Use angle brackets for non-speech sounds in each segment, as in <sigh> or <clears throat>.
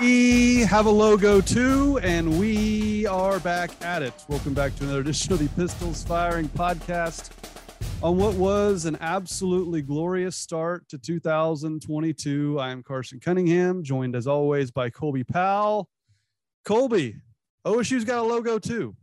We have a logo too, and we are back at it. Welcome back to another edition of the Pistols Firing Podcast on what was an absolutely glorious start to 2022. I am Carson Cunningham, joined as always by Colby Powell. Colby, OSU's got a logo too.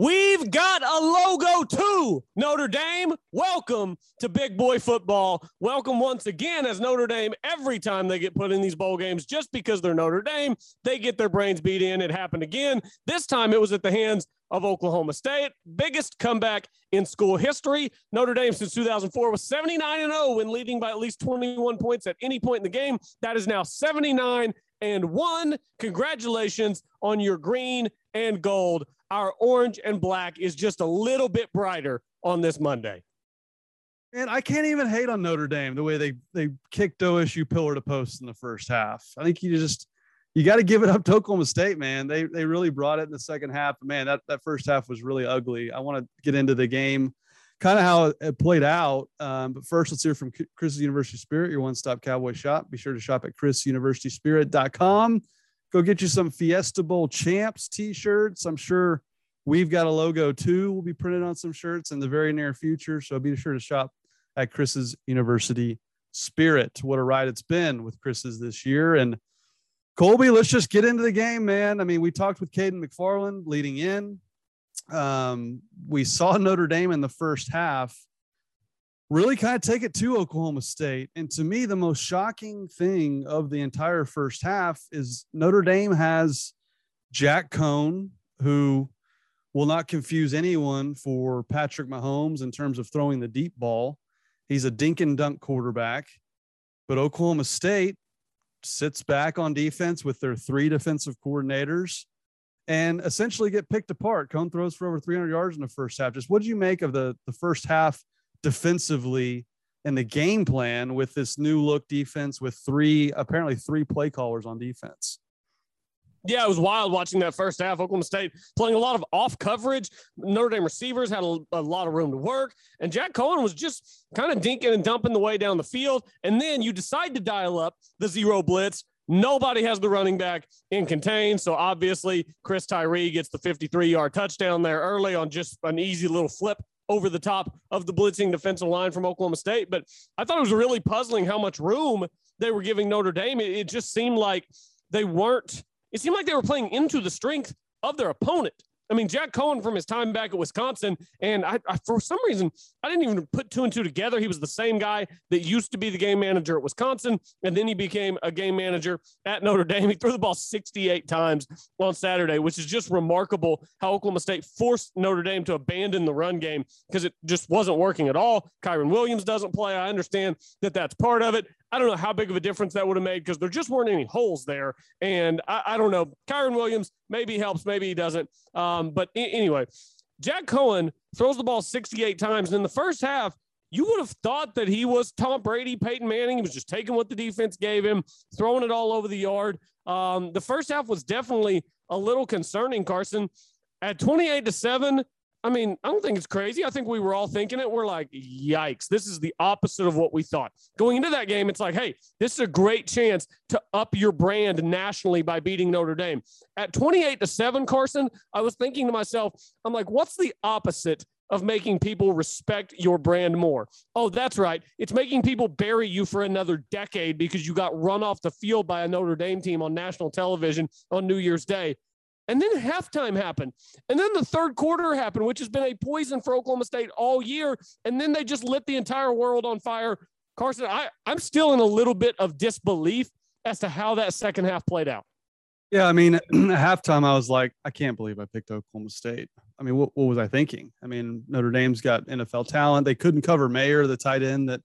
We've got a logo too. Notre Dame, welcome to big boy football. Welcome once again as Notre Dame. Every time they get put in these bowl games, just because they're Notre Dame, they get their brains beat in. It happened again. This time it was at the hands of Oklahoma State. Biggest comeback in school history. Notre Dame since 2004 was 79 and 0 when leading by at least 21 points at any point in the game. That is now 79 and 1. Congratulations on your green and gold our orange and black is just a little bit brighter on this Monday. And I can't even hate on Notre Dame the way they they kicked OSU pillar to post in the first half. I think you just you got to give it up to Oklahoma State, man. They they really brought it in the second half. Man, that that first half was really ugly. I want to get into the game, kind of how it played out. Um, but first, let's hear from Chris University Spirit, your one-stop cowboy shop. Be sure to shop at chrisuniversityspirit.com go get you some Fiesta Bowl champs t-shirts. I'm sure we've got a logo too. We'll be printed on some shirts in the very near future. So be sure to shop at Chris's University Spirit. What a ride it's been with Chris's this year. And Colby, let's just get into the game, man. I mean, we talked with Caden McFarland leading in. Um, we saw Notre Dame in the first half really kind of take it to Oklahoma State. And to me, the most shocking thing of the entire first half is Notre Dame has Jack Coan, who will not confuse anyone for Patrick Mahomes in terms of throwing the deep ball. He's a dink and dunk quarterback. But Oklahoma State sits back on defense with their three defensive coordinators and essentially get picked apart. Coan throws for over 300 yards in the first half. Just what do you make of the, the first half defensively and the game plan with this new look defense with three apparently three play callers on defense. Yeah, it was wild watching that first half. Oklahoma State playing a lot of off coverage. Notre Dame receivers had a, a, lot of room to work. And Jack Coan was just kind of dinking and dumping the way down the field. And then you decide to dial up the zero blitz. Nobody has the running back in contain. So obviously, Chris Tyree gets the 53 yard touchdown there early on just an easy little flip over the top of the blitzing defensive line from Oklahoma State. But I thought it was really puzzling how much room they were giving Notre Dame. It, just seemed like they weren't, it seemed like they were playing into the strength of their opponent. I mean, Jack Coan from his time back at Wisconsin, and I, I, for some reason I didn't even put two and two together. He was the same guy that used to be the game manager at Wisconsin, and then he became a game manager at Notre Dame. He threw the ball 68 times on Saturday, which is just remarkable. How Oklahoma State forced Notre Dame to abandon the run game because it just wasn't working at all. Kyren Williams doesn't play. I understand that that's part of it. I don't know how big of a difference that would have made because there just weren't any holes there. And I, I don't know. Kyren Williams maybe helps, maybe he doesn't. Um, but I- anyway, Jack Coan throws the ball 68 times. And in the first half, you would have thought that he was Tom Brady, Peyton Manning. He was just taking what the defense gave him, throwing it all over the yard. Um, the first half was definitely a little concerning, Carson. At 28 to 7, I mean, I don't think it's crazy. I think we were all thinking it. We're like, yikes, this is the opposite of what we thought. Going into that game, it's like, hey, this is a great chance to up your brand nationally by beating Notre Dame. At 28 to 7, Carson, I was thinking to myself, I'm like, what's the opposite of making people respect your brand more? Oh, that's right. It's making people bury you for another decade because you got run off the field by a Notre Dame team on national television on New Year's Day. And then halftime happened. And then the third quarter happened, which has been a poison for Oklahoma State all year. And then they just lit the entire world on fire. Carson, I, I'm still in a little bit of disbelief as to how that second half played out. Yeah, I mean, <clears throat> halftime, I was like, I can't believe I picked Oklahoma State. I mean, what, what was I thinking? I mean, Notre Dame's got NFL talent. They couldn't cover Mayer, the tight end that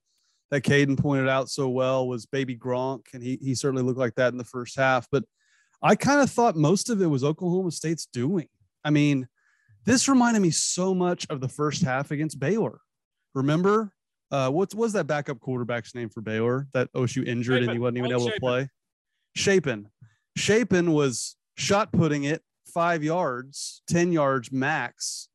that Caden pointed out so well was baby Gronk, and he he certainly looked like that in the first half. But I kind of thought most of it was Oklahoma State's doing. I mean, This reminded me so much of the first half against Baylor. Remember, uh, what was that backup quarterback's name for Baylor that OSU injured and he wasn't even able to play? Shapen. Shapen was shot putting it five yards, 10 yards max,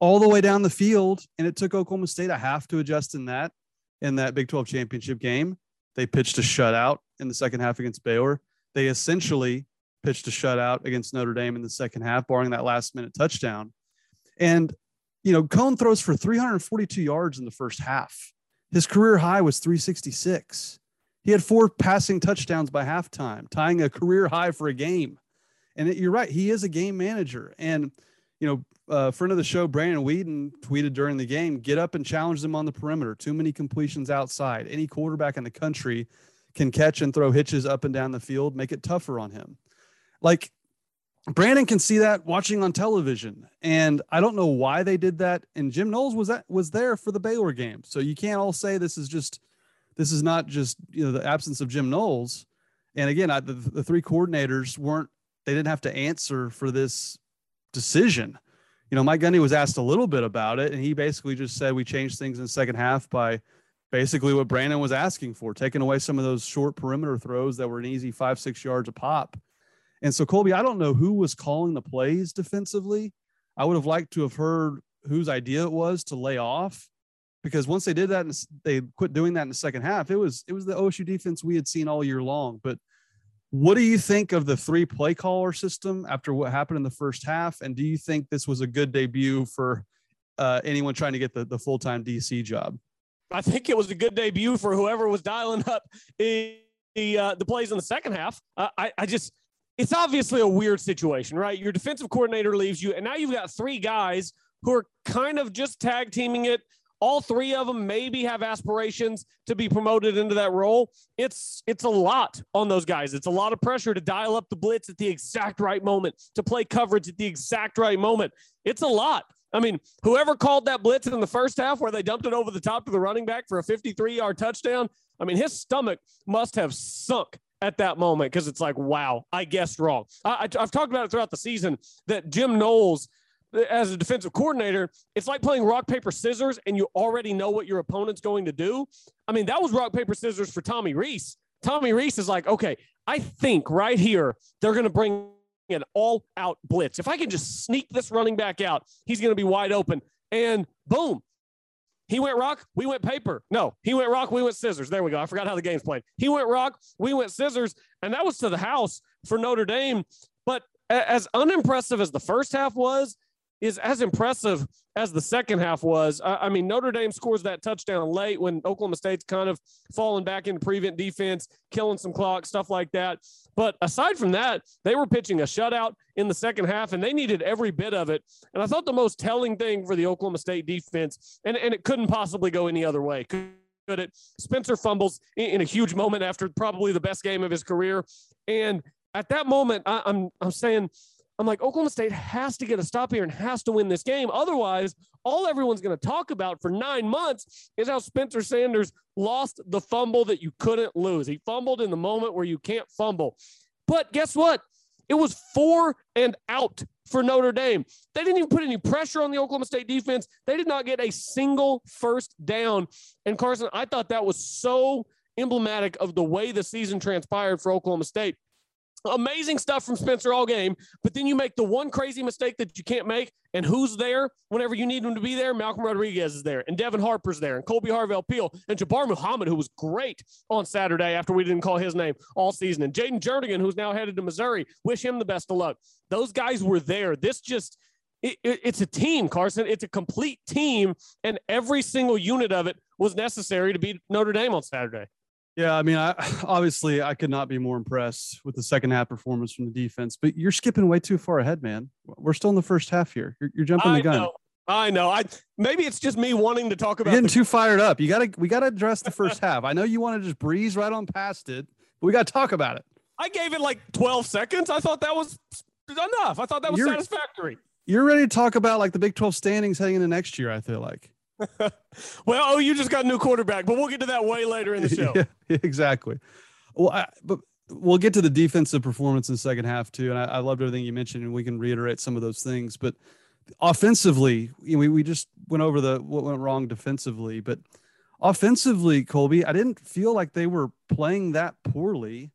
all the way down the field. And it took Oklahoma State a half to adjust in that in that Big 12 championship game. They pitched a shutout in the second half against Baylor. They essentially pitched a shutout against Notre Dame in the second half, barring that last minute touchdown. And, you know, Coan throws for 342 yards in the first half. His career high was 366. He had four passing touchdowns by halftime, tying a career high for a game. And it, you're right, he is a game manager. And, you know, uh, friend of the show, Brandon Whedon, tweeted during the game get up and challenge them on the perimeter. Too many completions outside. Any quarterback in the country can catch and throw hitches up and down the field, make it tougher on him. Like Brandon can see that watching on television, and I don't know why they did that. And Jim Knowles was that was there for the Baylor game, so you can't all say this is just this is not just you know the absence of Jim Knowles. And again, I, the, the three coordinators weren't they didn't have to answer for this decision. You know, Mike Gundy was asked a little bit about it, and he basically just said we changed things in the second half by basically what Brandon was asking for, taking away some of those short perimeter throws that were an easy five, six yards a pop and so, Colby, I don't know who was calling the plays defensively. I would have liked to have heard whose idea it was to lay off because once they did that and they quit doing that in the second half, it was it was the OSU defense we had seen all year long. But what do you think of the three play caller system after what happened in the first half? And do you think this was a good debut for uh, anyone trying to get the, the full time DC job? I think it was a good debut for whoever was dialing up the uh, the plays in the second half. Uh, I I just it's obviously a weird situation, right? Your defensive coordinator leaves you, and now you've got three guys who are kind of just tag teaming it. All three of them maybe have aspirations to be promoted into that role. It's it's a lot on those guys. It's a lot of pressure to dial up the blitz at the exact right moment, to play coverage at the exact right moment. It's a lot. I mean, whoever called that blitz in the first half where they dumped it over the top to the running back for a 53 yard touchdown, I mean, his stomach must have sunk at that moment because it's like, wow, I guessed wrong. I, have talked about it throughout the season that Jim Knowles, as a defensive coordinator, it's like playing rock, paper, scissors, and you already know what your opponent's going to do. I mean, that was rock, paper, scissors for Tommy Rees. Tommy Rees is like, okay, I think right here they're going to bring an all out blitz. If I can just sneak this running back out, he's going to be wide open. And boom, he went rock, we went paper. No, he went rock, we went scissors. There we go. I forgot how the game's played. He went rock, we went scissors, and that was to the house for Notre Dame. But as unimpressive as the first half was, is as impressive as the second half was. I mean, Notre Dame scores that touchdown late when Oklahoma State's kind of falling back into prevent defense, killing some clock, stuff like that. But aside from that, they were pitching a shutout in the second half, and they needed every bit of it. And I thought the most telling thing for the Oklahoma State defense, and, and it couldn't possibly go any other way. Could it? Spencer fumbles in, a huge moment after probably the best game of his career. And at that moment, I, I'm I'm saying – I'm like, Oklahoma State has to get a stop here and has to win this game. Otherwise, all everyone's going to talk about for nine months is how Spencer Sanders lost the fumble that you couldn't lose. He fumbled in the moment where you can't fumble. But guess what? It was four and out for Notre Dame. They didn't even put any pressure on the Oklahoma State defense. They did not get a single first down. And Carson, I thought that was so emblematic of the way the season transpired for Oklahoma State. Amazing stuff from Spencer all game, but then you make the one crazy mistake that you can't make. And who's there whenever you need him to be there? Malcolm Rodriguez is there, and Devin Harper's there, and Kolby Harvell Peel, and Jabbar Muhammad, who was great on Saturday after we didn't call his name all season, and Jayden Jernigan, who's now headed to Missouri. Wish him the best of luck. Those guys were there. This just it, it, it's a team, Carson. It's a complete team, and every single unit of it was necessary to beat Notre Dame on Saturday. Yeah, I mean, I, <sighs> obviously, I could not be more impressed with the second half performance from the defense. But you're skipping way too far ahead, man. We're still in the first half here. You're, you're jumping the gun. Know. I know. I maybe it's just me wanting to talk about you're getting the- too fired up. You gotta we gotta address the first <laughs> half. I know you want to just breeze right on past it, but we gotta talk about it. I gave it like 12 seconds. I thought that was enough. I thought that was you're, satisfactory. You're ready to talk about like the Big 12 standings heading into next year, I feel like. <laughs> well, oh, you just got a new quarterback, but we'll get to that way later in the show. <laughs> yeah, exactly. Well, I, but we'll get to the defensive performance in the second half too. And I, I loved everything you mentioned, and we can reiterate some of those things. But offensively, we, we just went over the what went wrong defensively, but offensively, Colby, I didn't feel like they were playing that poorly.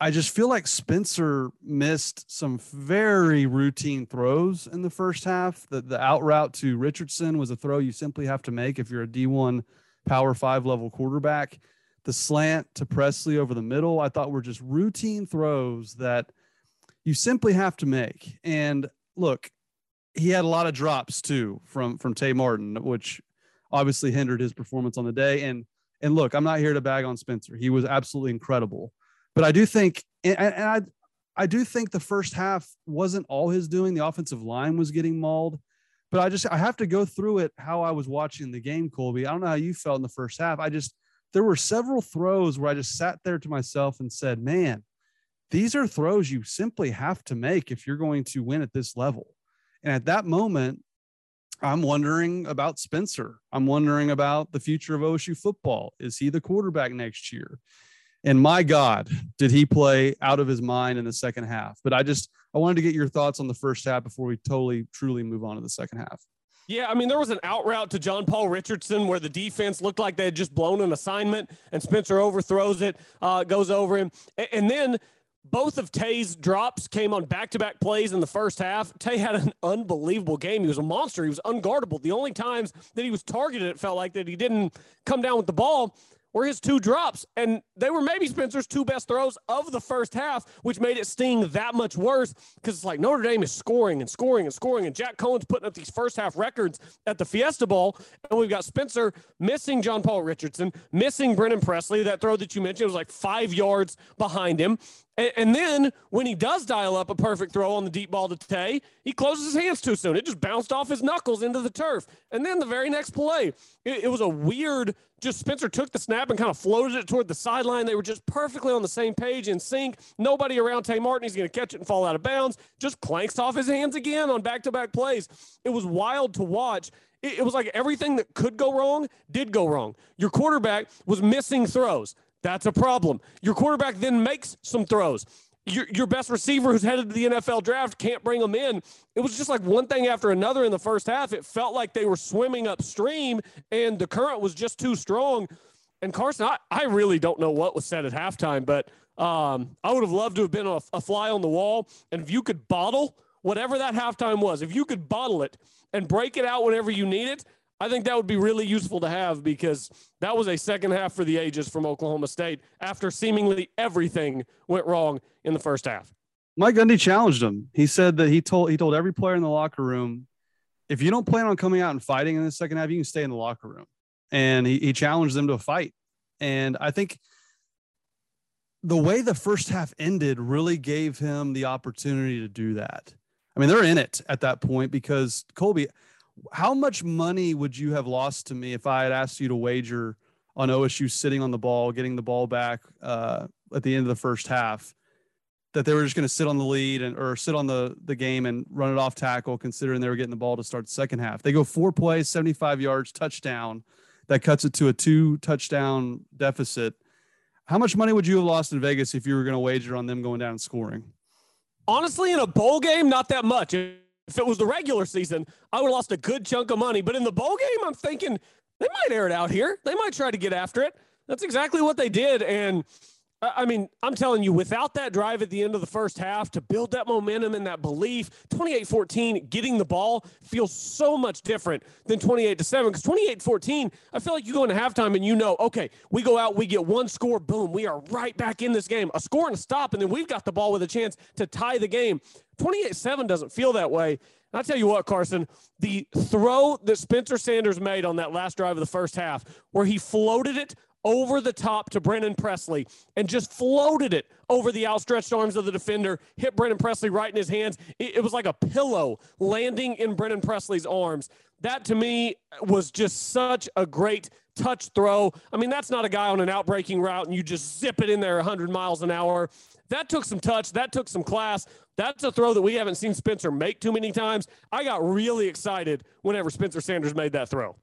I just feel like Spencer missed some very routine throws in the first half. The, the out route to Richardson was a throw you simply have to make if you're a D1 power five level quarterback. The slant to Presley over the middle, I thought were just routine throws that you simply have to make. And look, he had a lot of drops too from from Tay Martin, which obviously hindered his performance on the day. And and look, I'm not here to bag on Spencer. He was absolutely incredible. But I do think, and, and I, I do think the first half wasn't all his doing. The offensive line was getting mauled. But I just, I have to go through it how I was watching the game, Colby. I don't know how you felt in the first half. I just, there were several throws where I just sat there to myself and said, man, these are throws you simply have to make if you're going to win at this level. And at that moment, I'm wondering about Spencer. I'm wondering about the future of OSU football. Is he the quarterback next year? And my God, did he play out of his mind in the second half? But I just I wanted to get your thoughts on the first half before we totally truly move on to the second half. Yeah, I mean, there was an out route to John Paul Richardson where the defense looked like they had just blown an assignment, and Spencer overthrows it, uh, goes over him, and then both of Tay's drops came on back-to-back plays in the first half. Tay had an unbelievable game. He was a monster. He was unguardable. The only times that he was targeted, it felt like that he didn't come down with the ball were his two drops. And they were maybe Spencer's two best throws of the first half, which made it sting that much worse because it's like Notre Dame is scoring and scoring and scoring. And Jack Coan's putting up these first half records at the Fiesta Bowl. And we've got Spencer missing John Paul Richardson, missing Brennan Presley. That throw that you mentioned was like five yards behind him. And, and, then when he does dial up a perfect throw on the deep ball to Tay, he closes his hands too soon. It just bounced off his knuckles into the turf. And then the very next play, it, it was a weird, just Spencer took the snap and kind of floated it toward the sideline. They were just perfectly on the same page in sync. Nobody around Tay Martin. He's going to catch it and fall out of bounds. Just clanks off his hands again on back to back plays. It was wild to watch it, was like everything that could go wrong did go wrong. Your quarterback was missing throws. That's a problem. Your quarterback then makes some throws. Your, your best receiver who's headed to the NFL draft can't bring them in. It was just like one thing after another in the first half. It felt like they were swimming upstream and the current was just too strong. And Carson, I, I really don't know what was said at halftime, but um, I would have loved to have been a, a fly on the wall. And if you could bottle whatever that halftime was, if you could bottle it and break it out whenever you need it, I think that would be really useful to have because that was a second half for the ages from Oklahoma State after seemingly everything went wrong in the first half. Mike Gundy challenged him. He said that he told he told every player in the locker room, if you don't plan on coming out and fighting in the second half, you can stay in the locker room. And he, he challenged them to a fight. And I think the way the first half ended really gave him the opportunity to do that. I mean, they're in it at that point because Colby, how much money would you have lost to me if I had asked you to wager on OSU sitting on the ball, getting the ball back uh, at the end of the first half, that they were just going to sit on the lead and or sit on the the game and run it off tackle, considering they were getting the ball to start the second half. They go four plays, 75 yards, touchdown. That cuts it to a two touchdown deficit. How much money would you have lost in Vegas if you were going to wager on them going down and scoring? Honestly, in a bowl game, not that much. If it was the regular season, I would have lost a good chunk of money. But in the bowl game, I'm thinking they might air it out here. They might try to get after it. That's exactly what they did. And I mean, I'm telling you, without that drive at the end of the first half to build that momentum and that belief, 28 14, getting the ball feels so much different than 28 7. Because 28 14, I feel like you go into halftime and you know, okay, we go out, we get one score, boom, we are right back in this game. A score and a stop, and then we've got the ball with a chance to tie the game. 28 7 doesn't feel that way. I'll tell you what, Carson, the throw that Spencer Sanders made on that last drive of the first half, where he floated it over the top to Brennan Presley and just floated it over the outstretched arms of the defender, hit Brennan Presley right in his hands. It, it, was like a pillow landing in Brennan Presley's arms. That to me was just such a great touch throw. I mean, that's not a guy on an outbreaking route and you just zip it in there 100 miles an hour. That took some touch. That took some class. That's a throw that we haven't seen Spencer make too many times. I got really excited whenever Spencer Sanders made that throw.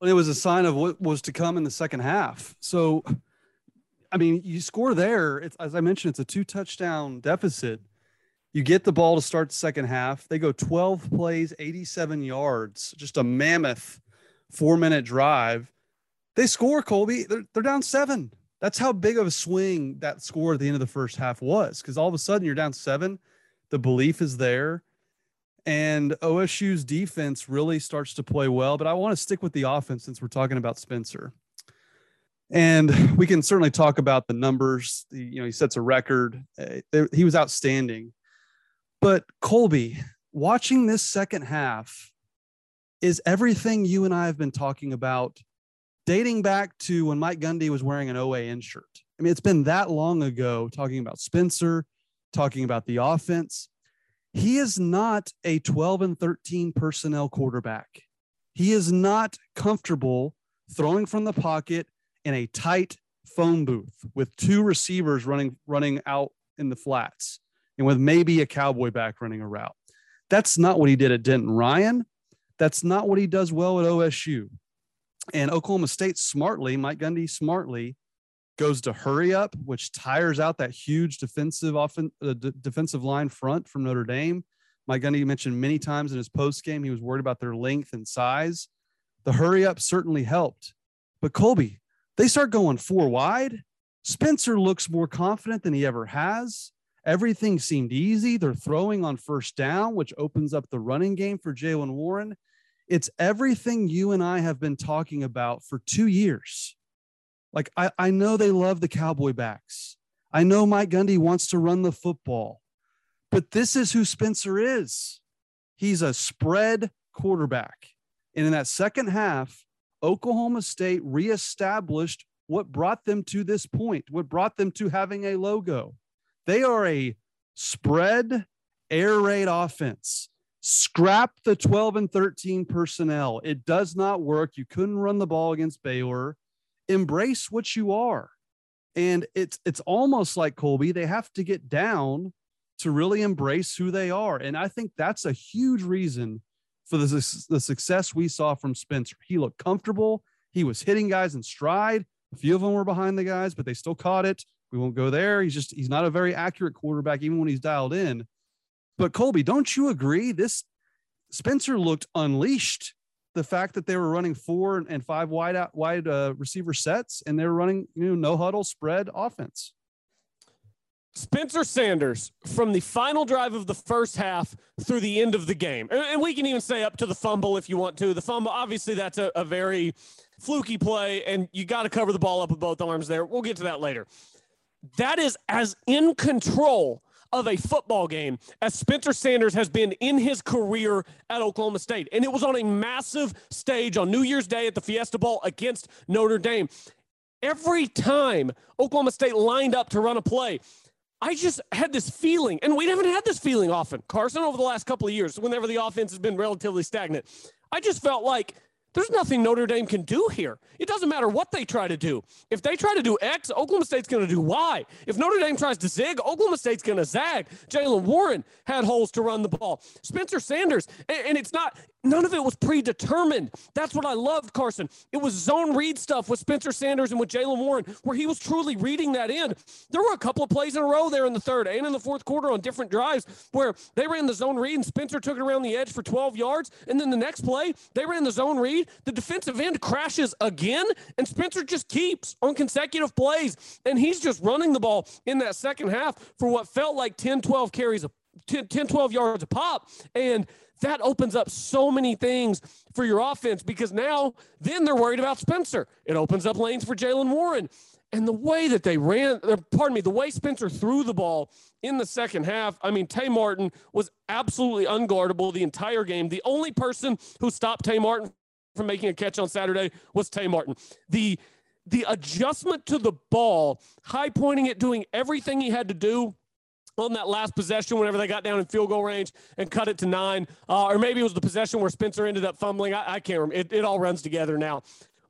Oh, it was a sign of what was to come in the second half. So, I mean, you score there. It's, as I mentioned, it's a two touchdown deficit. You get the ball to start the second half. They go 12 plays, 87 yards, just a mammoth four minute drive. They score, Colby. They're, they're down seven. That's how big of a swing that score at the end of the first half was. Because all of a sudden you're down seven. The belief is there. And OSU's defense really starts to play well. But I want to stick with the offense since we're talking about Spencer. And we can certainly talk about the numbers. You know, he sets a record. Uh, he was outstanding. But Colby, watching this second half is everything you and I have been talking about dating back to when Mike Gundy was wearing an OAN shirt. I mean, it's been that long ago talking about Spencer, talking about the offense. He is not a 12 and 13 personnel quarterback. He is not comfortable throwing from the pocket in a tight phone booth with two receivers running running out in the flats and with maybe a cowboy back running a route. That's not what he did at Denton Ryan. That's not what he does well at OSU. And Oklahoma State smartly, Mike Gundy smartly goes to hurry up, which tires out that huge defensive often uh, d- defensive line front from Notre Dame. Mike Gundy mentioned many times in his post game he was worried about their length and size. The hurry up certainly helped, but Colby, they start going four wide. Spencer looks more confident than he ever has. Everything seemed easy. They're throwing on first down, which opens up the running game for Jaylen Warren. It's everything you and I have been talking about for two years. Like, I, I know they love the cowboy backs. I know Mike Gundy wants to run the football, but this is who Spencer is. He's a spread quarterback. And in that second half, Oklahoma State reestablished what brought them to this point, what brought them to having a logo. They are a spread air raid offense. Scrap the 12 and 13 personnel. It does not work. You couldn't run the ball against Baylor. Embrace what you are. And it's it's almost like Colby, they have to get down to really embrace who they are. And I think that's a huge reason for the, the success we saw from Spencer. He looked comfortable. He was hitting guys in stride. A few of them were behind the guys, but they still caught it. We won't go there. He's just, he's not a very accurate quarterback, even when he's dialed in. But Colby, don't you agree? This Spencer looked unleashed. The fact that they were running four and five wide out, wide uh, receiver sets, and they were running you know no huddle spread offense. Spencer Sanders from the final drive of the first half through the end of the game. And we can even say up to the fumble if you want to. The fumble, obviously, that's a, a very fluky play, and you got to cover the ball up with both arms there. We'll get to that later. That is as in control of a football game as Spencer Sanders has been in his career at Oklahoma State. And it was on a massive stage on New Year's Day at the Fiesta Bowl against Notre Dame. Every time Oklahoma State lined up to run a play, I just had this feeling, and we haven't had this feeling often, Carson, over the last couple of years, whenever the offense has been relatively stagnant. I just felt like there's nothing Notre Dame can do here. It doesn't matter what they try to do. If they try to do X, Oklahoma State's going to do Y. If Notre Dame tries to zig, Oklahoma State's going to zag. Jaylen Warren had holes to run the ball. Spencer Sanders, and, it's not, none of it was predetermined. That's what I loved, Carson. It was zone read stuff with Spencer Sanders and with Jaylen Warren, where he was truly reading that in. There were a couple of plays in a row there in the third and in the fourth quarter on different drives where they ran the zone read and Spencer took it around the edge for 12 yards. And then the next play, they ran the zone read. The defensive end crashes again, and Spencer just keeps on consecutive plays. And he's just running the ball in that second half for what felt like 10, 12 carries, 10, 10 12 yards a pop. And that opens up so many things for your offense because now then they're worried about Spencer. It opens up lanes for Jaylen Warren. And the way that they ran, uh, pardon me, the way Spencer threw the ball in the second half, I mean, Tay Martin was absolutely unguardable the entire game. The only person who stopped Tay Martin from making a catch on Saturday was Tay Martin. The the adjustment to the ball, high pointing it, doing everything he had to do on that last possession whenever they got down in field goal range and cut it to nine. Uh, or maybe it was the possession where Spencer ended up fumbling. I, I can't remember. It, it all runs together now.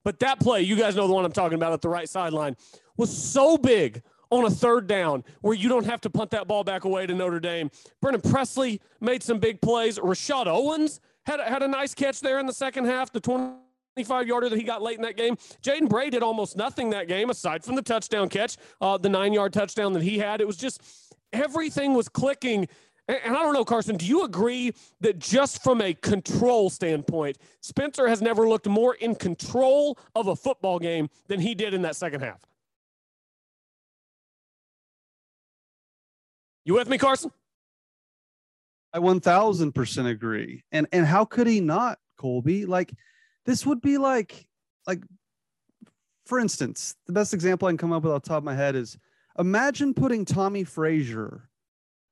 But that play, you guys know the one I'm talking about at the right sideline, was so big on a third down where you don't have to punt that ball back away to Notre Dame. Brennan Presley made some big plays. Rashod Owens had, had a nice catch there in the second half, the 25 yarder that he got late in that game. Jaden Bray did almost nothing that game aside from the touchdown catch, uh, the nine yard touchdown that he had. It was just everything was clicking. And I don't know, Carson, do you agree that just from a control standpoint, Spencer has never looked more in control of a football game than he did in that second half? You with me, Carson? I 1000% agree. And and how could he not, Colby? Like this would be like like for instance, the best example I can come up with off the top of my head is imagine putting Tommie Frazier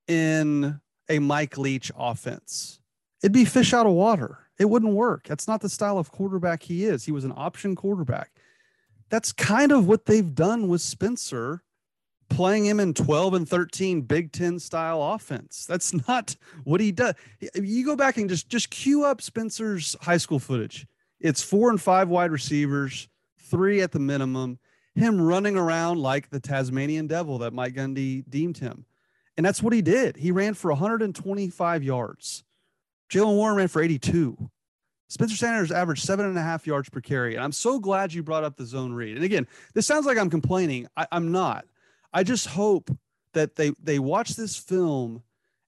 in a Mike Leach offense. It'd be fish out of water. It wouldn't work. That's not the style of quarterback he is. He was an option quarterback. That's kind of what they've done with Spencer playing him in 12 and 13 Big 10 style offense. That's not what he does. You go back and just just cue up Spencer's high school footage. It's four and five wide receivers, three at the minimum, him running around like the Tasmanian devil that Mike Gundy deemed him. And that's what he did. He ran for 125 yards. Jaylen Warren ran for 82. Spencer Sanders averaged seven and a half yards per carry. And I'm so glad you brought up the zone read. And again, this sounds like I'm complaining. I, I'm not. I just hope that they they watch this film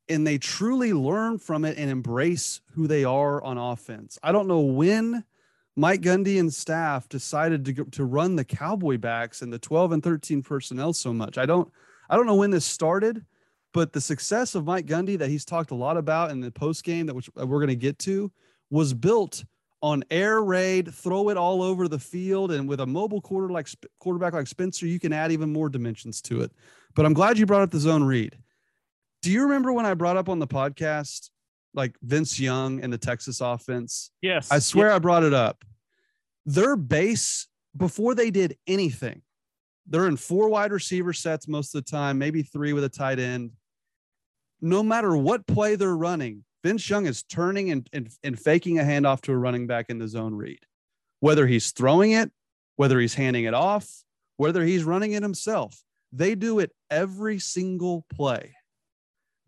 and they truly learn from it and embrace who they are on offense. I don't know when Mike Gundy and staff decided to to run the cowboy backs and the 12 and 13 personnel so much. I don't I don't know when this started, but the success of Mike Gundy that he's talked a lot about in the post game that which we're going to get to was built on air raid, throw it all over the field, and with a mobile quarter like quarterback like Spencer, you can add even more dimensions to it. But I'm glad you brought up the zone read. Do you remember when I brought up on the podcast like Vince Young and the Texas offense? Yes. I swear I brought it up. Their base before they did anything, they're in four wide receiver sets most of the time, maybe three with a tight end. No matter what play they're running, Vince Young is turning and, and, and faking a handoff to a running back in the zone read. Whether he's throwing it, whether he's handing it off, whether he's running it himself, they do it every single play.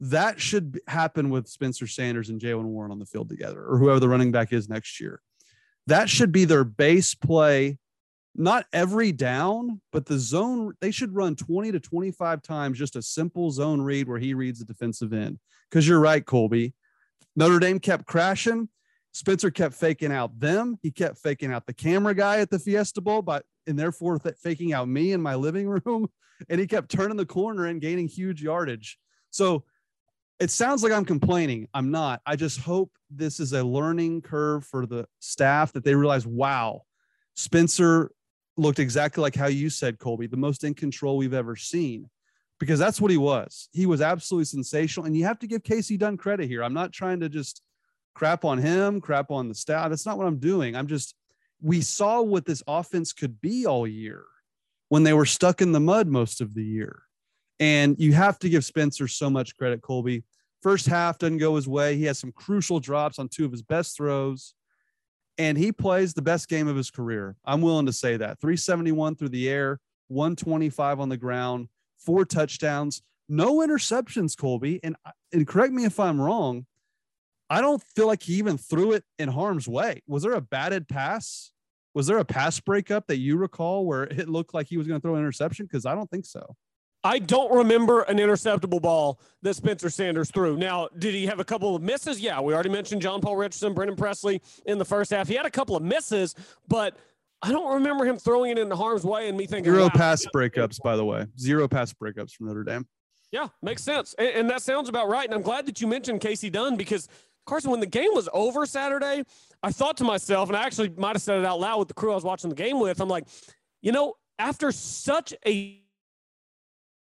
That should happen with Spencer Sanders and Jaylen Warren on the field together, or whoever the running back is next year. That should be their base play, not every down, but the zone. They should run 20 to 25 times just a simple zone read where he reads the defensive end. Because you're right, Colby. Notre Dame kept crashing. Spencer kept faking out them. He kept faking out the camera guy at the Fiesta Bowl, but and therefore th- faking out me in my living room. <laughs> And he kept turning the corner and gaining huge yardage. So it sounds like I'm complaining. I'm not. I just hope this is a learning curve for the staff that they realize, wow, Spencer looked exactly like how you said, Colby, the most in control we've ever seen because that's what he was. He was absolutely sensational. And you have to give Kasey Dunn credit here. I'm not trying to just crap on him, crap on the staff. That's not what I'm doing. I'm just, we saw what this offense could be all year when they were stuck in the mud most of the year. And you have to give Spencer so much credit, Colby. First half doesn't go his way. He has some crucial drops on two of his best throws. And he plays the best game of his career. I'm willing to say that. 371 through the air, 125 on the ground four touchdowns, no interceptions, Colby. And, and correct me if I'm wrong. I don't feel like he even threw it in harm's way. Was there a batted pass? Was there a pass breakup that you recall where it looked like he was going to throw an interception? Because I don't think so. I don't remember an interceptable ball that Spencer Sanders threw. Now, did he have a couple of misses? Yeah, we already mentioned John Paul Richardson, Brennan Presley in the first half. He had a couple of misses, but – I don't remember him throwing it into harm's way and me thinking zero wow. pass breakups, by the way, zero pass breakups from Notre Dame. Yeah, makes sense, and, and, that sounds about right. And I'm glad that you mentioned Kasey Dunn because Carson, when the game was over Saturday, I thought to myself, and I actually might have said it out loud with the crew I was watching the game with. I'm like, you know, after such a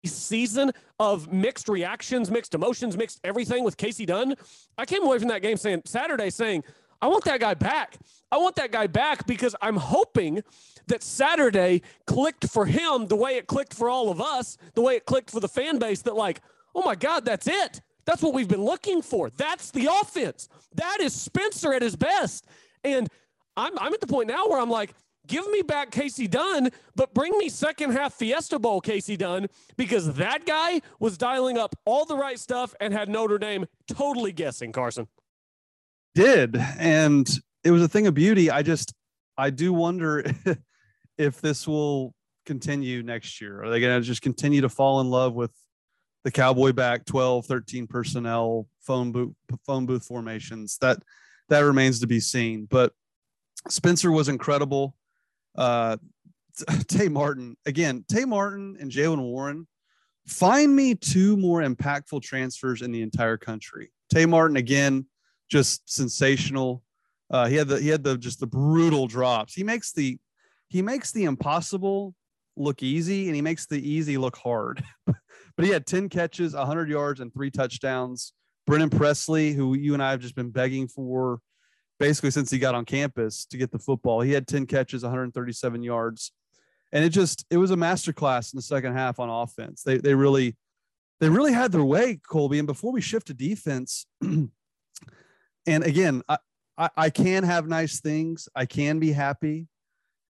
season of mixed reactions, mixed emotions, mixed everything with Kasey Dunn, I came away from that game saying Saturday saying I want that guy back. I want that guy back because I'm hoping that Saturday clicked for him the way it clicked for all of us, the way it clicked for the fan base that, like, oh my God, that's it. That's what we've been looking for. That's the offense. That is Spencer at his best. And I'm, I'm at the point now where I'm like, give me back Kasey Dunn, but bring me second half Fiesta Bowl Kasey Dunn because that guy was dialing up all the right stuff and had Notre Dame totally guessing, Carson did and it was a thing of beauty i just i do wonder <laughs> if this will continue next year are they going to just continue to fall in love with the cowboy back 12, 13 personnel, phone booth, phone booth formations. That that remains to be seen. But Spencer was incredible. Uh, <laughs> Tay Martin again. Tay Martin and Jaylen Warren. Find me two more impactful transfers in the entire country. Tay Martin again, just sensational. Uh, he had the he had the just the brutal drops. He makes the he makes the impossible look easy and he makes the easy look hard. <laughs> but he had 10 catches, 100 yards, and three touchdowns. Brennan Presley, who you and I have just been begging for basically since he got on campus to get the football, he had 10 catches, 137 yards. And it just it was a masterclass in the second half on offense. They they really they really had their way, Colby. And before we shift to defense, <clears throat> and again, I, I, I can have nice things. I can be happy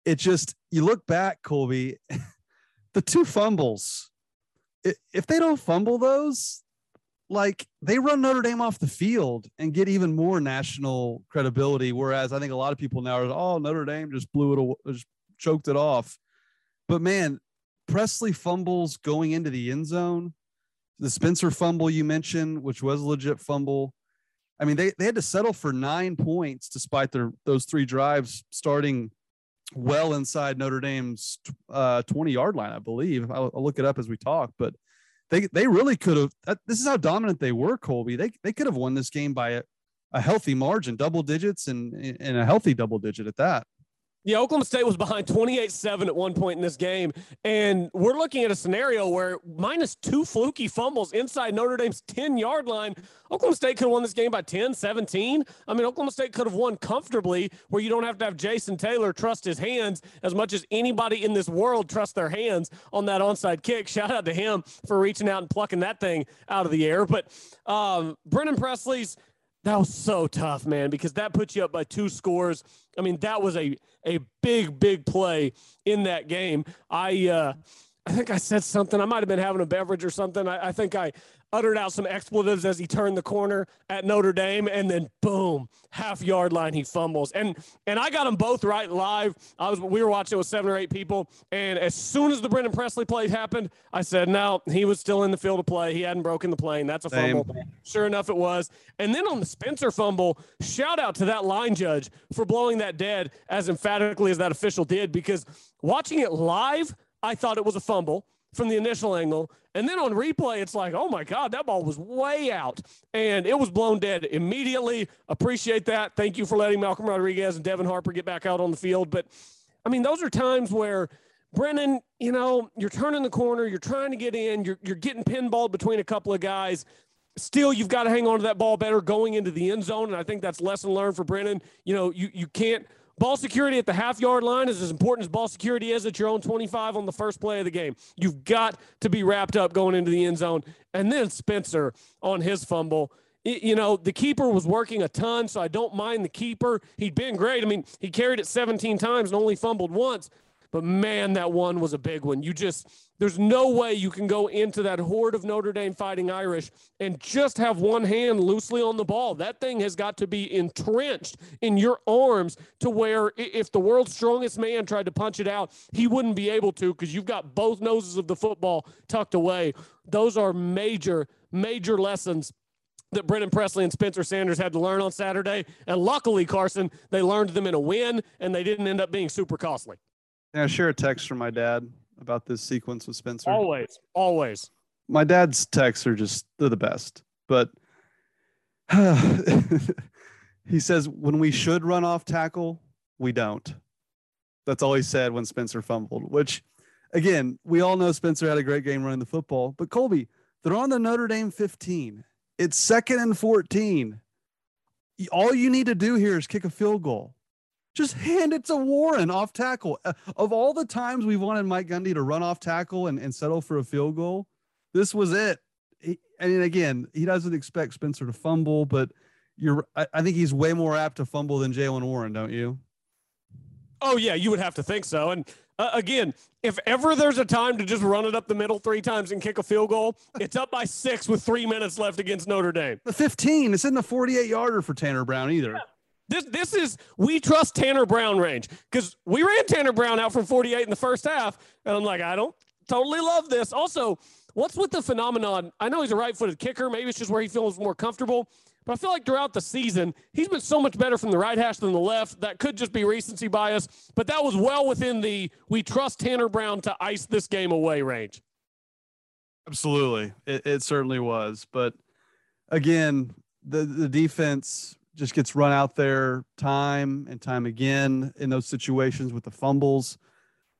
it just you look back, Colby, <laughs> the two fumbles. If they don't fumble those, like they run Notre Dame off the field and get even more national credibility. Whereas I think a lot of people now are, oh, Notre Dame just blew it, just choked it off. But man, Presley fumbles going into the end zone. The Spencer fumble you mentioned, which was a legit fumble. I mean, they, they had to settle for nine points despite their those three drives starting well inside Notre Dame's uh, 20 yard line, I believe. I'll, I'll, look it up as we talk, but they they really could have. This is how dominant they were, Colby. They they could have won this game by a, a healthy margin, double digits, and and a healthy double digit at that. Yeah, Oklahoma State was behind <laughs> 28 7 at one point in this game. And we're looking at a scenario where minus two fluky fumbles inside Notre Dame's 10 yard line. Oklahoma State could have won this game by 10, 17. I mean, Oklahoma State could have won comfortably where you don't have to have Jason Taylor trust his hands as much as anybody in this world trust their hands on that onside kick. Shout out to him for reaching out and plucking that thing out of the air. But um, Brennan Presley's that was so tough, man, because that puts you up by two scores. I mean, that was a a big, big play in that game. I uh I think I said something. I might have been having a beverage or something. I, I think I uttered out some expletives as he turned the corner at Notre Dame, and then boom, half yard line, he fumbles. And and I got them both right live. I was we were watching with seven or eight people, and as soon as the Brennan Presley play happened, I said, no, he was still in the field of play. He hadn't broken the plane. That's a Same. fumble. Sure enough, it was. And then on the Spencer fumble, shout out to that line judge for blowing that dead as emphatically as that official did, because watching it live, I thought it was a fumble from the initial angle. And then on replay, it's like, oh my God, that ball was way out. And it was blown dead immediately. Appreciate that. Thank you for letting Malcolm Rodriguez and Devin Harper get back out on the field. But I mean, those are times where Brennan, you know, you're turning the corner, you're trying to get in, you're, you're getting pinballed between a couple of guys. Still, you've got to hang on to that ball better going into the end zone. And I think that's lesson learned for Brennan. You know, you, you can't – Ball security at the half yard line is as important as ball security is at your own 25 on the first play of the game. You've got to be wrapped up going into the end zone. And then Spencer on his fumble. you know, the keeper was working a ton, so I don't mind the keeper. He'd been great. I mean, he carried it 17 times and only fumbled once. But man, that one was a big one. You just, there's no way you can go into that horde of Notre Dame fighting Irish and just have one hand loosely on the ball. That thing has got to be entrenched in your arms to where if the world's strongest man tried to punch it out, he wouldn't be able to because you've got both noses of the football tucked away. Those are major, major lessons that Brennan Presley and Spencer Sanders had to learn on Saturday. And luckily, Carson, they learned them in a win and they didn't end up being super costly. Yeah, share a text from my dad about this sequence with Spencer. Always, always. My dad's texts are just they're the best. But <sighs> he says when we should run off tackle, we don't. That's all he said when Spencer fumbled, which again, we all know Spencer had a great game running the football. But Colby, they're on the Notre Dame 15. It's second and 14. All you need to do here is kick a field goal. Just hand it to Warren off tackle. Uh, of all the times we've wanted Mike Gundy to run off tackle and, and settle for a field goal, this was it. He, and again, he doesn't expect Spencer to fumble, but you're I, I think he's way more apt to fumble than Jaylen Warren, don't you? Oh yeah, you would have to think so. And uh, again, if ever there's a time to just run it up the middle three times and kick a field goal, it's up by six with three minutes left against Notre Dame. The 15. It's in the 48 yarder for Tanner Brown either. Yeah. This this is we trust Tanner Brown range because we ran Tanner Brown out from 48 in the first half, and I'm like, I don't totally love this. Also, What's with the phenomenon? I know he's a right footed kicker. Maybe it's just where he feels more comfortable. But I feel like throughout the season, he's been so much better from the right hash than the left. That could just be recency bias, but that was well within the we trust Tanner Brown to ice this game away range. Absolutely. It, it certainly was. But again, the, the defense just gets run out there time and time again in those situations with the fumbles.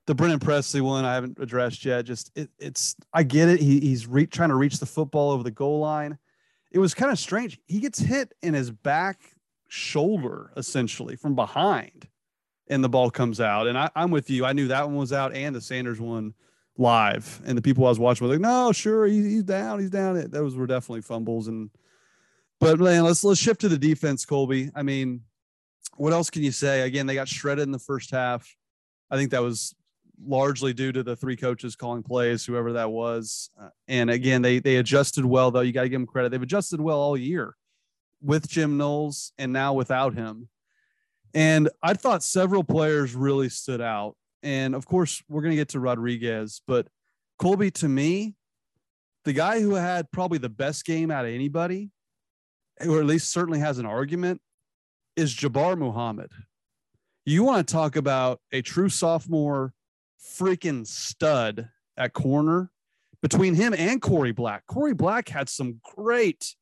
The Brennan Presley one I haven't addressed yet. Just it, it's I get it. He, he's re- trying to reach the football over the goal line. It was kind of strange. He gets hit in his back shoulder essentially from behind, and the ball comes out. And I, I'm with you. I knew that one was out and the Sanders one live. And the people I was watching were like, "No, sure, he, he's down. He's down." It Those were definitely fumbles and but man, let's let's shift to the defense, Colby. I mean, what else can you say? Again, they got shredded in the first half. I think that was largely due to the three coaches calling plays, whoever that was. Uh, and again, they they adjusted well, though. You got to give them credit. They've adjusted well all year with Jim Knowles and now without him. And I thought several players really stood out. And of course, we're going to get to Rodriguez, but Colby, to me, the guy who had probably the best game out of anybody or at least certainly has an argument, is Jabbar Muhammad. You want to talk about a true sophomore freaking stud at corner between him and Korie Black. Korie Black had some great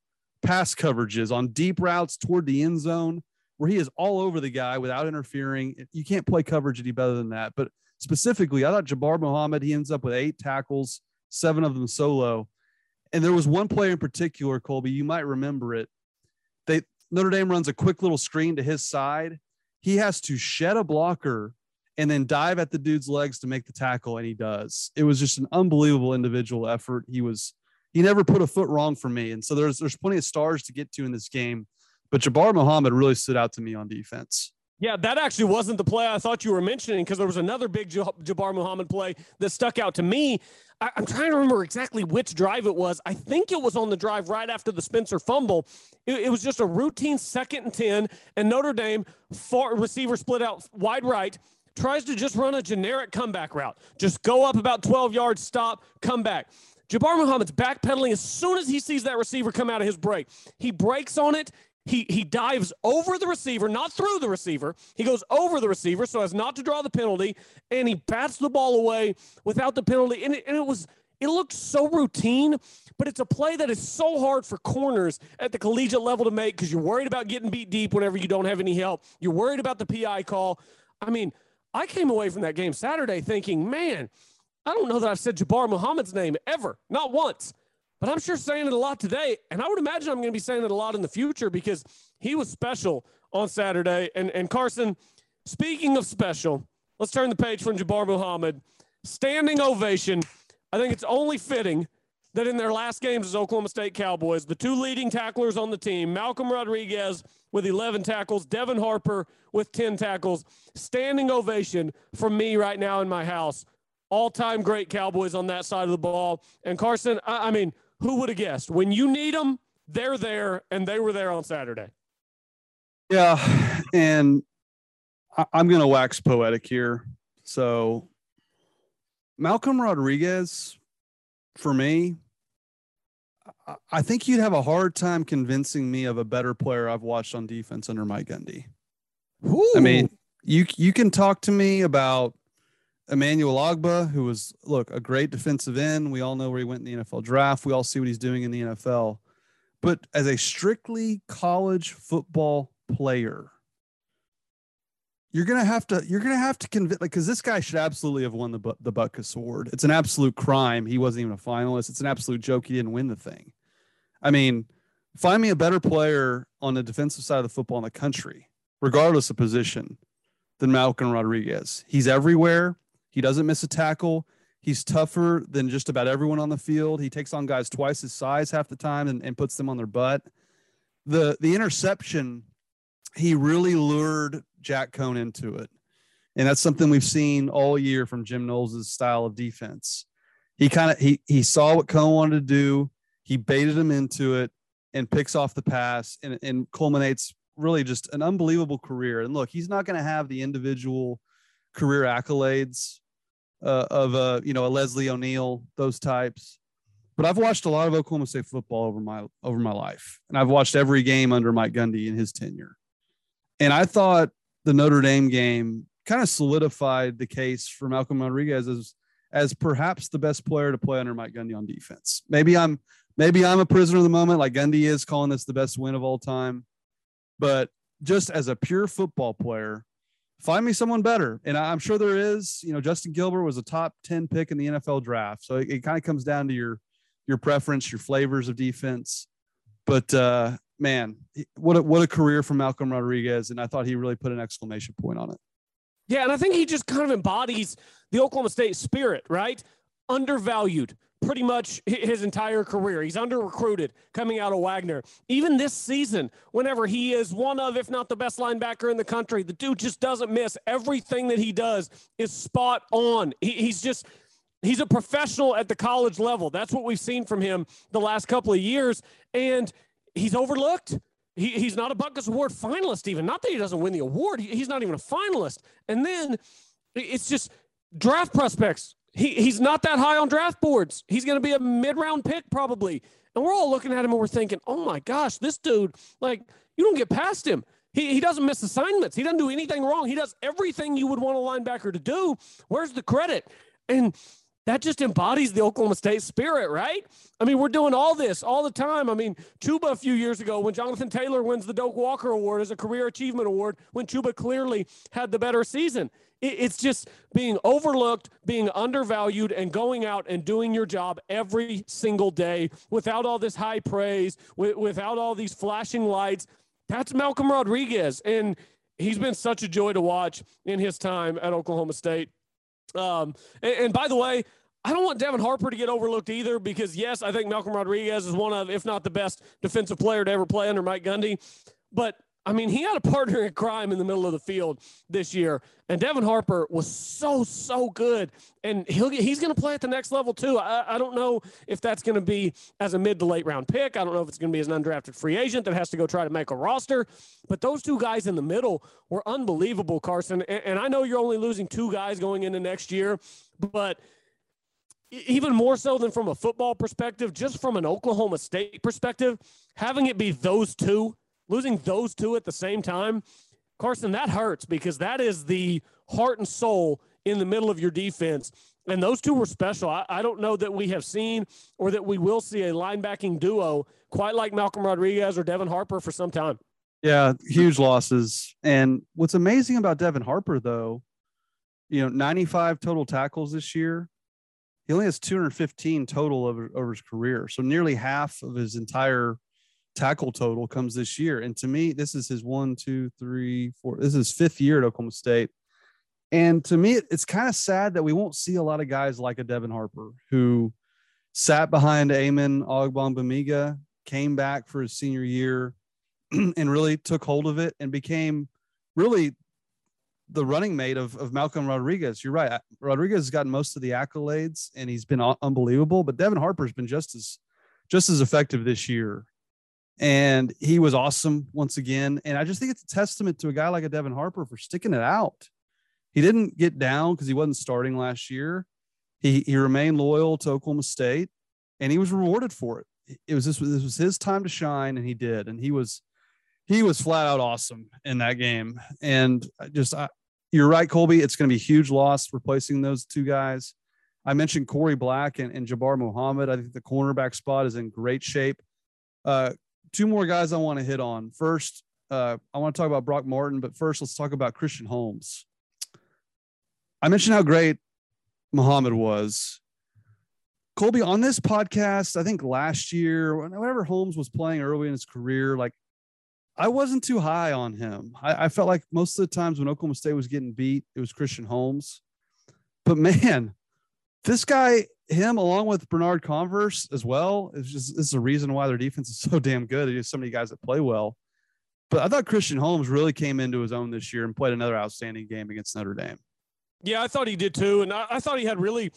pass coverages on deep routes toward the end zone where he is all over the guy without interfering. You can't play coverage any better than that. But specifically, I thought Jabbar Muhammad, he ends up with eight tackles, seven of them solo. And there was one player in particular, Colby, you might remember it, Notre Dame runs a quick little screen to his side. He has to shed a blocker and then dive at the dude's legs to make the tackle, and he does. It was just an unbelievable individual effort. He was he never put a foot wrong for me, and so there's there's plenty of stars to get to in this game, but Jabbar Muhammad really stood out to me on defense. Yeah, that actually wasn't the play I thought you were mentioning because there was another big Jabbar Muhammad play that stuck out to me. I- am trying to remember exactly which drive it was. I think it was on the drive right after the Spencer fumble. It, it was just a routine second and 10, and Notre Dame far receiver split out wide right tries to just run a generic comeback route. Just go up about 12 yards, stop, come back. Jabbar Muhammad's backpedaling as soon as he sees that receiver come out of his break. He breaks on it. He he dives over the receiver, not through the receiver. He goes over the receiver so as not to draw the penalty, and he bats the ball away without the penalty. And it, and it was it looked so routine, but it's a play that is so hard for corners at the collegiate level to make because you're worried about getting beat deep whenever you don't have any help. You're worried about the PI call. I mean, I came away from that game Saturday thinking, man, I don't know that I've said Jabbar Muhammad's name ever, not once. But I'm sure saying it a lot today. And I would imagine I'm going to be saying it a lot in the future because he was special on Saturday. And, and Carson, speaking of special, let's turn the page from Jabbar Muhammad. Standing ovation. I think it's only fitting that in their last games as Oklahoma State Cowboys, the two leading tacklers on the team, Malcolm Rodriguez with 11 tackles, Devin Harper with 10 tackles, standing ovation from me right now in my house. All time great Cowboys on that side of the ball. And Carson, I, I mean, who would have guessed? When you need them, they're there, and they were there on Saturday. Yeah, and I, I'm going to wax poetic here. So, Malcolm Rodriguez, for me, I think you'd have a hard time convincing me of a better player I've watched on defense under Mike Gundy. Ooh. I mean, you you can talk to me about Emmanuel Ogbah, who was look a great defensive end. We all know where he went in the NFL draft. We all see what he's doing in the NFL. But as a strictly college football player, you're gonna have to you're gonna have to convince like because this guy should absolutely have won the the Butkus Award. It's an absolute crime. He wasn't even a finalist. It's an absolute joke. He didn't win the thing. I mean, find me a better player on the defensive side of the football in the country, regardless of position, than Malcolm Rodriguez. He's everywhere. He doesn't miss a tackle. He's tougher than just about everyone on the field. He takes on guys twice his size half the time and, and puts them on their butt. The the interception, he really lured Jack Coan into it. And that's something we've seen all year from Jim Knowles' style of defense. He kind of he he saw what Coan wanted to do. He baited him into it and picks off the pass and, and culminates really just an unbelievable career. And look, he's not going to have the individual career accolades uh, of a you know a Leslie O'Neal, those types. but I've watched a lot of Oklahoma State football over my over my life, and I've watched every game under Mike Gundy in his tenure. And I thought the Notre Dame game kind of solidified the case for Malcolm Rodriguez as as perhaps the best player to play under Mike Gundy on defense. Maybe I'm maybe I'm a prisoner of the moment, like Gundy is calling this the best win of all time. But just as a pure football player, find me someone better. And I'm sure there is. You know, Justin Gilbert was a top 10 pick in the NFL draft. So it, it kind of comes down to your your preference, your flavors of defense. But uh, man, what a, what a career for Malcolm Rodriguez, and I thought he really put an exclamation point on it. Yeah, and I think he just kind of embodies the Oklahoma State spirit, right? Undervalued pretty much his entire career. He's under recruited coming out of Wagoner. Even this season, whenever he is one of, if not the best linebacker in the country, the dude just doesn't miss. Everything that he does is spot on. He, he's just He's a professional at the college level. That's what we've seen from him the last couple of years. And he's overlooked. He, he's not a Butkus Award finalist, even. Not that he doesn't win the award, he, he's not even a finalist. And then it's just draft prospects. He, he's not that high on draft boards. He's going to be a mid round pick, probably. And we're all looking at him and we're thinking, oh my gosh, this dude, like, you don't get past him. He, he doesn't miss assignments. He doesn't do anything wrong. He does everything you would want a linebacker to do. Where's the credit? And that just embodies the Oklahoma State spirit, right? I mean, we're doing all this all the time. I mean, Chuba a few years ago, when Jonathan Taylor wins the Doak Walker Award as a career achievement award, when Chuba clearly had the better season. It's just being overlooked, being undervalued, and going out and doing your job every single day without all this high praise, without all these flashing lights. That's Malcolm Rodriguez. And he's been such a joy to watch in his time at Oklahoma State. Um, and, and by the way, I don't want Devin Harper to get overlooked either because, yes, I think Malcolm Rodriguez is one of, if not the best defensive player to ever play under Mike Gundy. But I mean, he had a partner in crime in the middle of the field this year, and Devin Harper was so so good, and he'll get, he's going to play at the next level too. I, I don't know if that's going to be as a mid to late round pick. I don't know if it's going to be as an undrafted free agent that has to go try to make a roster. But those two guys in the middle were unbelievable, Carson. and, and I know you're only losing two guys going into next year, but even more so than from a football perspective, just from an Oklahoma State perspective, having it be those two, losing those two at the same time, Carson, that hurts because that is the heart and soul in the middle of your defense. And those two were special. I, I don't know that we have seen or that we will see a linebacking duo quite like Malcolm Rodriguez or Devin Harper for some time. Yeah, huge losses. And what's amazing about Devin Harper, though, you know, 95 total tackles this year he only has 215 total over, over his career. So nearly half of his entire tackle total comes this year. And to me, this is his one, two, three, four. This is his fifth year at Oklahoma State. And to me, it's kind of sad that we won't see a lot of guys like a Devin Harper who sat behind Amen Ogbongbemiga, came back for his senior year, <clears throat> and really took hold of it and became really the running mate of, of Malcolm Rodriguez. You're right. Rodriguez has gotten most of the accolades and he's been unbelievable, but Devin Harper's been just as just as effective this year. And he was awesome once again. And I just think it's a testament to a guy like a Devin Harper for sticking it out. He didn't get down because he wasn't starting last year. He he remained loyal to Oklahoma State and he was rewarded for it. It was this, this was his time to shine and he did. And he was he was flat out awesome in that game. And just I, you're right, Colby. It's going to be a huge loss replacing those two guys. I mentioned Korie Black and, and Jabbar Muhammad. I think the cornerback spot is in great shape. Uh, two more guys I want to hit on. First, uh, I want to talk about Brock Martin, but first, let's talk about Christian Holmes. I mentioned how great Muhammad was. Colby, on this podcast, I think last year, whenever Holmes was playing early in his career, like I wasn't too high on him. I, I, felt like most of the times when Oklahoma State was getting beat, it was Christian Holmes. But man, this guy, him along with Bernard Converse as well, is just this is a reason why their defense is so damn good. There's so many guys that play well. But I thought Christian Holmes really came into his own this year and played another outstanding game against Notre Dame. Yeah, I thought he did too. And I, I thought he had really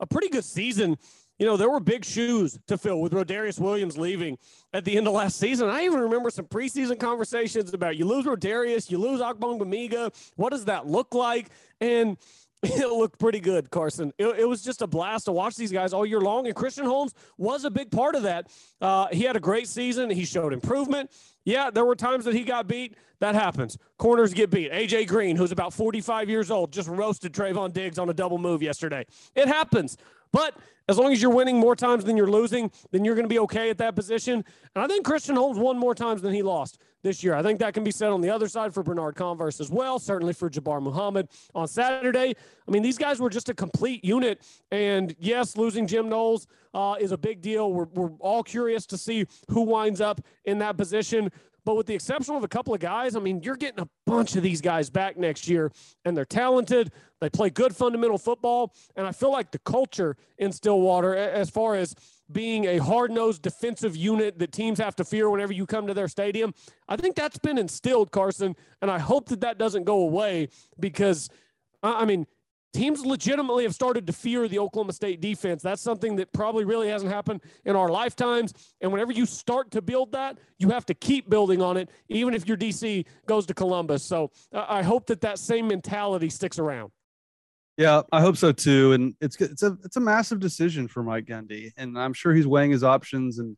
a pretty good season you know, there were big shoes to fill with Rodarius Williams leaving at the end of last season. I even remember some preseason conversations about you lose Rodarius, you lose Ogbongbemiga. What does that look like? And it looked pretty good, Carson. It, it, was just a blast to watch these guys all year long. And Christian Holmes was a big part of that. Uh, he had a great season. He showed improvement. Yeah, there were times that he got beat. That happens. Corners get beat. AJ Green, who's about 45 years old, just roasted Trevon Diggs on a double move yesterday. It happens. But as long as you're winning more times than you're losing, then you're going to be okay at that position. And I think Christian Holmes won more times than he lost this year. I think that can be said on the other side for Bernard Converse as well, certainly for Jabbar Muhammad on Saturday. I mean, these guys were just a complete unit. And yes, losing Jim Knowles uh, is a big deal. We're, we're all curious to see who winds up in that position. But with the exception of a couple of guys, I mean, you're getting a bunch of these guys back next year, and they're talented. They play good fundamental football. And I feel like the culture in Stillwater, as far as being a hard nosed defensive unit that teams have to fear whenever you come to their stadium, I think that's been instilled, Carson. And I hope that that doesn't go away because, I mean, teams legitimately have started to fear the Oklahoma State defense. That's something that probably really hasn't happened in our lifetimes. And whenever you start to build that, you have to keep building on it, even if your DC goes to Columbus. So I hope that that same mentality sticks around. Yeah, I hope so too. And it's it's a it's a massive decision for Mike Gundy, and I'm sure he's weighing his options. And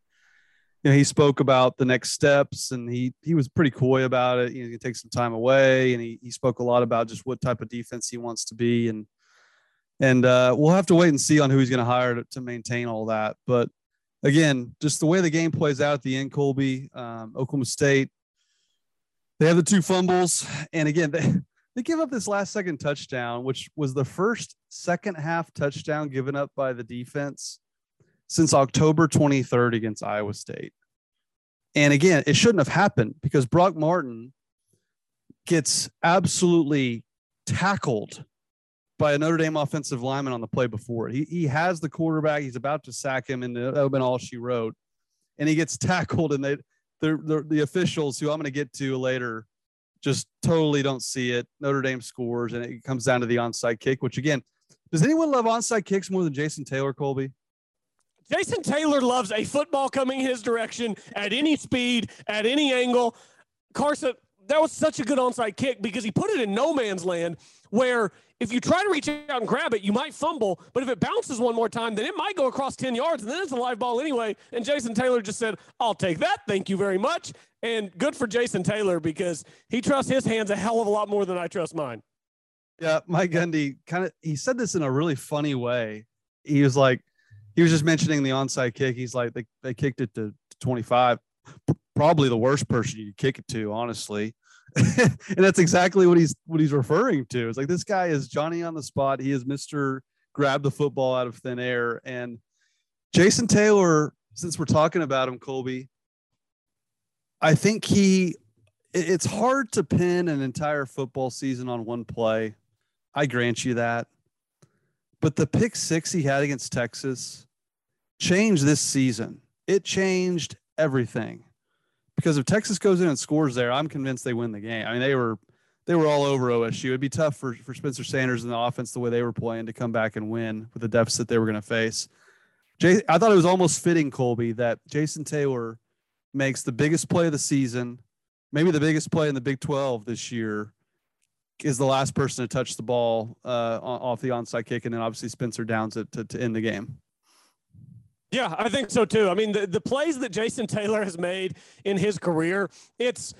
you know, he spoke about the next steps, and he he was pretty coy about it. You know, he take some time away, and he he spoke a lot about just what type of defense he wants to be, and and uh, we'll have to wait and see on who he's going to hire to, maintain all that. But again, just the way the game plays out at the end, Colby, um, Oklahoma State, they have the two fumbles, and again, they, they give up this last second touchdown, which was the first second half touchdown given up by the defense since October 23rd against Iowa State. And again, it shouldn't have happened because Brock Martin gets absolutely tackled by a Notre Dame offensive lineman on the play before He, he has the quarterback. He's about to sack him, and that would all she wrote. And he gets tackled, and they, the, the, the officials, who I'm going to get to later, just totally don't see it. Notre Dame scores, and it comes down to the onside kick, which again, does anyone love onside kicks more than Jason Taylor, Colby? Jason Taylor loves a football coming his direction at any speed, at any angle. Carson, that was such a good onside kick because he put it in no man's land where if you try to reach out and grab it, you might fumble. But if it bounces one more time, then it might go across 10 yards and then it's a live ball anyway. And Jason Taylor just said, I'll take that. Thank you very much. And good for Jason Taylor because he trusts his hands a hell of a lot more than I trust mine. Yeah, Mike Gundy kind of he said this in a really funny way. He was like, he was just mentioning the onside kick. He's like, they, they kicked it to 25. Probably the worst person you kick it to, honestly. <laughs> and that's exactly what he's what he's referring to. It's like this guy is Johnny on the spot. He is Mr. Grab the football out of thin air. And Jason Taylor, since we're talking about him, Colby, I think he it's hard to pin an entire football season on one play. I grant you that. But the pick six he had against Texas changed this season. It changed everything. Because if Texas goes in and scores there, I'm convinced they win the game. I mean, they were they were all over OSU. It'd be tough for, for Spencer Sanders and the offense the way they were playing to come back and win with the deficit they were going to face. Jay, I thought it was almost fitting, Colby, that Jason Taylor makes the biggest play of the season, maybe the biggest play in the Big 12 this year, is the last person to touch the ball uh, off the onside kick, and then obviously Spencer downs it to, to end the game. Yeah, I think so too. I mean, the, the plays that Jason Taylor has made in his career, it's,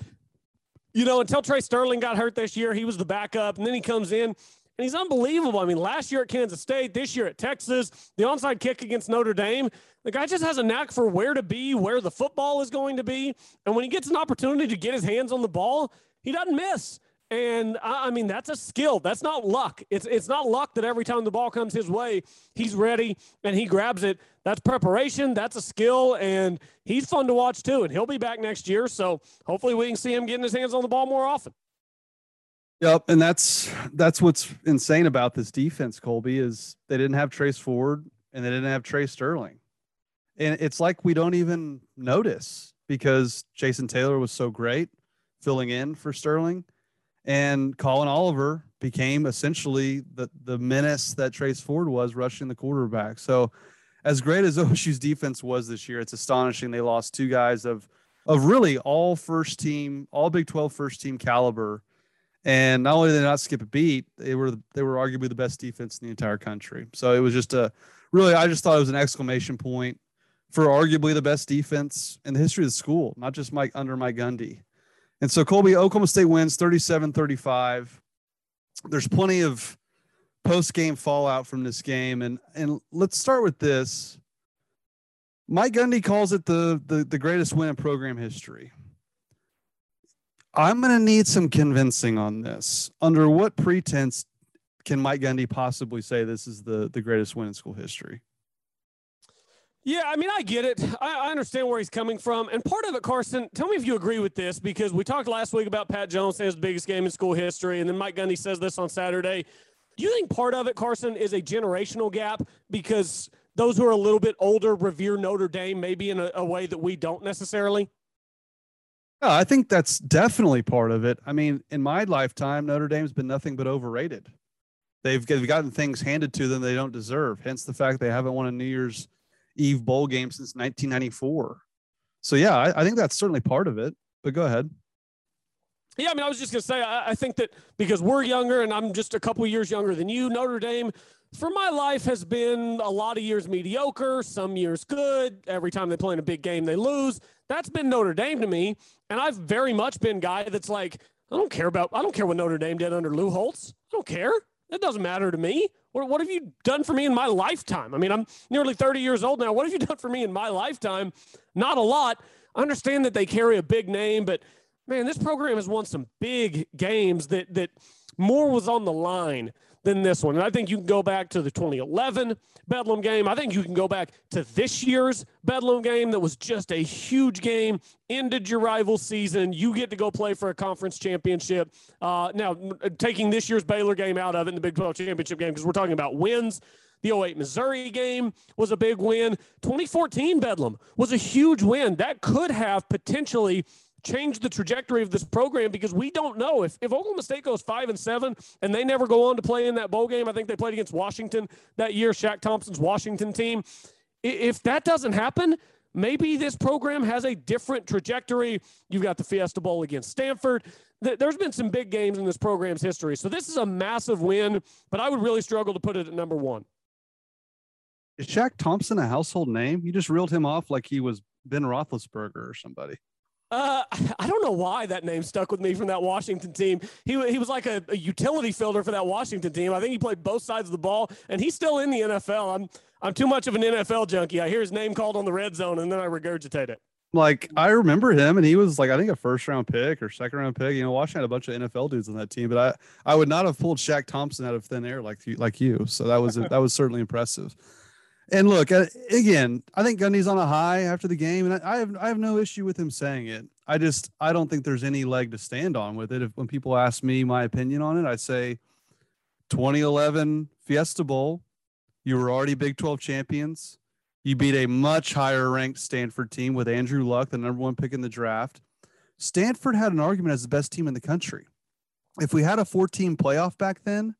you know, until Tre Sterling got hurt this year, he was the backup, and then he comes in and he's unbelievable. I mean, last year at Kansas State, this year at Texas, the onside kick against Notre Dame. The guy just has a knack for where to be, where the football is going to be. And when he gets an opportunity to get his hands on the ball, he doesn't miss. And I mean, that's a skill. That's not luck. It's it's not luck that every time the ball comes his way, he's ready and he grabs it. That's preparation. That's a skill, and he's fun to watch too. And he'll be back next year, so hopefully we can see him getting his hands on the ball more often. Yep, and that's that's what's insane about this defense, Colby, is they didn't have Trace Ford and they didn't have Tre Sterling. And it's like we don't even notice because Jason Taylor was so great filling in for Sterling. And Collin Oliver became essentially the, the menace that Trace Ford was rushing the quarterback. So, as great as <laughs> OSU's defense was this year, it's astonishing they lost two guys of of really all first team, all Big 12 first team caliber And not only did they not skip a beat, they were they were arguably the best defense in the entire country. So it was just a really I just thought it was an exclamation point for arguably the best defense in the history of the school, not just Mike under Mike Gundy. And so Colby, Oklahoma State wins 37-35. There's plenty of post-game fallout from this game. And and let's start with this. Mike Gundy calls it the the, the greatest win in program history. I'm going to need some convincing on this. Under what pretense can Mike Gundy possibly say this is the the greatest win in school history? Yeah, I mean, I get it. I, I, understand where he's coming from. And part of it, Carson, tell me if you agree with this, because we talked last week about Pat Jones saying his biggest game in school history. And then Mike Gundy says this on Saturday. Do you think part of it, Carson, is a generational gap because those who are a little bit older revere Notre Dame maybe in a, a way that we don't necessarily? Yeah, I think that's definitely part of it. I mean, in my lifetime, Notre Dame's been nothing but overrated. They've gotten things handed to them they don't deserve. Hence the fact they haven't won a New Year's – Eve bowl game since 1994. So yeah, I, I think that's certainly part of it. But go ahead. Yeah, I mean, I was just gonna say, I, I think that because we're younger and I'm just a couple years younger than you, Notre Dame for my life has been a lot of years mediocre, some years good. Every time they play in a big game, they lose. That's been Notre Dame to me. And I've very much been guy that's like, I don't care about, I don't care what Notre Dame did under Lou Holtz. I don't care. It doesn't matter to me. What, what have you done for me in my lifetime? I mean, I'm nearly 30 years old now. What have you <laughs> done for me in my lifetime? Not a lot. I understand that they carry a big name, but man, this program has won some big games that that more was on the line than this one. And I think you can go back to the 2011 Bedlam game. I think you can go back to this year's Bedlam game that was just a huge game, ended your rival season. You get to go play for a conference championship. Uh, now, taking this year's Baylor game out of it in the Big 12 championship game, because we're talking about wins. The 08 Missouri game was a big win. 2014 Bedlam was a huge win. That could have potentially change the trajectory of this program because we don't know if, if Oklahoma State goes five and seven and they never go on to play in that bowl game. I think they played against Washington that year, Shaq Thompson's Washington team. If that doesn't happen, maybe this program has a different trajectory. You've got the Fiesta Bowl against Stanford. There's been some big games in this program's history. So this is a massive win, but I would really struggle to put it at number one. Is Shaq Thompson a household name? You just reeled him off like he was Ben Roethlisberger or somebody. Uh, <laughs> I don't know why that name stuck with me from that Washington team. He, he was like a, a, utility fielder for that Washington team. I think he played both sides of the ball, and he's still in the NFL. I'm I'm too much of an NFL junkie. I hear his name called on the red zone, and then I regurgitate it. Like I remember him, and he was like I think a first round pick or second round pick. You know, Washington had a bunch of NFL dudes on that team, but I I would not have pulled Shaq Thompson out of thin air like you like you. So that was <laughs> that was certainly impressive. And look, uh, again, I think Gundy's on a high after the game, and I have I have no issue with him saying it. I just I don't think there's any leg to stand on with it. If when people ask me my opinion on it, I say 2011 Fiesta Bowl, you were already Big 12 champions. You beat a much higher ranked Stanford team with Andrew Luck, the number one pick in the draft. Stanford had an argument as the best team in the country. If we had a 14 playoff back then,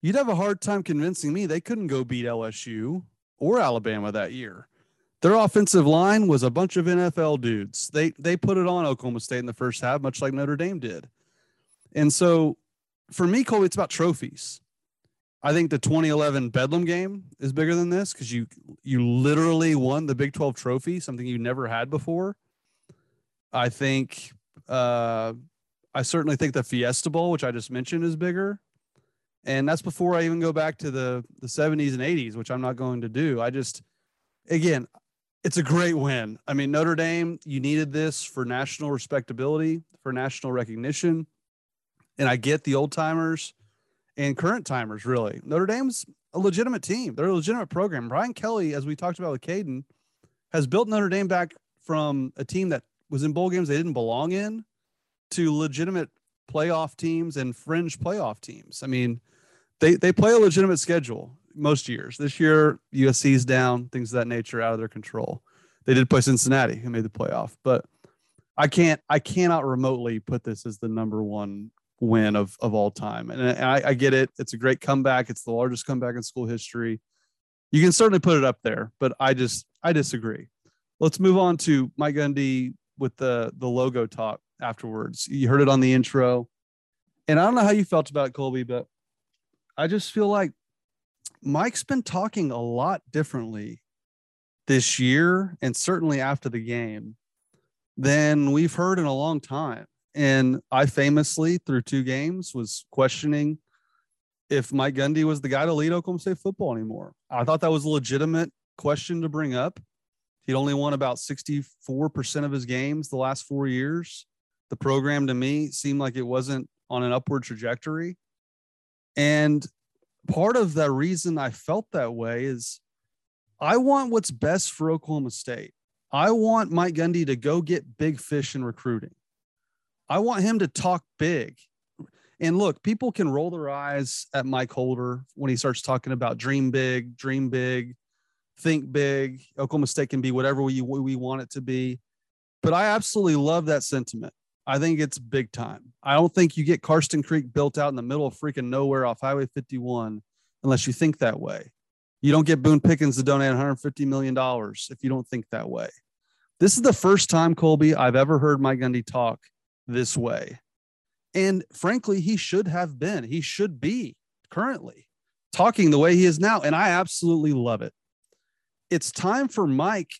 you'd have a hard time convincing me they couldn't go beat LSU or Alabama that year. Their offensive line was a bunch of NFL dudes. They they put it on Oklahoma State in the first half, much like Notre Dame did. And so for me, Colby, it's about trophies. I think the 2011 Bedlam game is bigger than this because you you literally won the Big 12 trophy, something you never had before. I think uh, I certainly think the Fiesta Bowl, which I just mentioned, is bigger and that's before I even go back to the the 70s and 80s, which I'm not going to do. I just, again, it's a great win. I mean, Notre Dame, you needed this for national respectability, for national recognition, and I get the old timers and current timers. Really, Notre Dame's a legitimate team. They're a legitimate program. Brian Kelly, as we talked about with Caden, has built Notre Dame back from a team that was in bowl games they didn't belong in to legitimate playoff teams and fringe playoff teams. I mean, they they play a legitimate schedule most years. This year, USC's down, things of that nature out of their control. They did play Cincinnati, who made the playoff, but I can't I cannot remotely put this as the number one win of of all time. And, I, I get it; it's a great comeback. It's the largest comeback in school history. You can certainly put it up there, but I just I disagree. Let's move on to Mike Gundy with the the logo talk afterwards. You heard it on the intro. And I don't know how you felt about it, Colby, but I just feel like Mike's been talking a lot differently this year and certainly after the game than we've heard in a long time. And I famously, through two games, was questioning if Mike Gundy was the guy to lead Oklahoma State football anymore. I thought that was a legitimate question to bring up. He'd only won about 64% of his games the last four years. The program to me seemed like it wasn't on an upward trajectory. And part of the reason I felt that way is I want what's best for Oklahoma State. I want Mike Gundy to go get big fish in recruiting. I want him to talk big. And look, people can roll their eyes at Mike Holder when he starts talking about dream big, dream big, think big. Oklahoma State can be whatever we, we want it to be. But I absolutely love that sentiment. I think it's big time. I don't think you get Karsten Creek built out in the middle of freaking nowhere off Highway 51 unless you think that way. You don't get Boone Pickens to donate $150 million if you don't think that way. This is the first time, Colby, I've ever heard Mike Gundy talk this way. And frankly, he should have been. He should be currently talking the way he is now. And I absolutely love it. It's time for Mike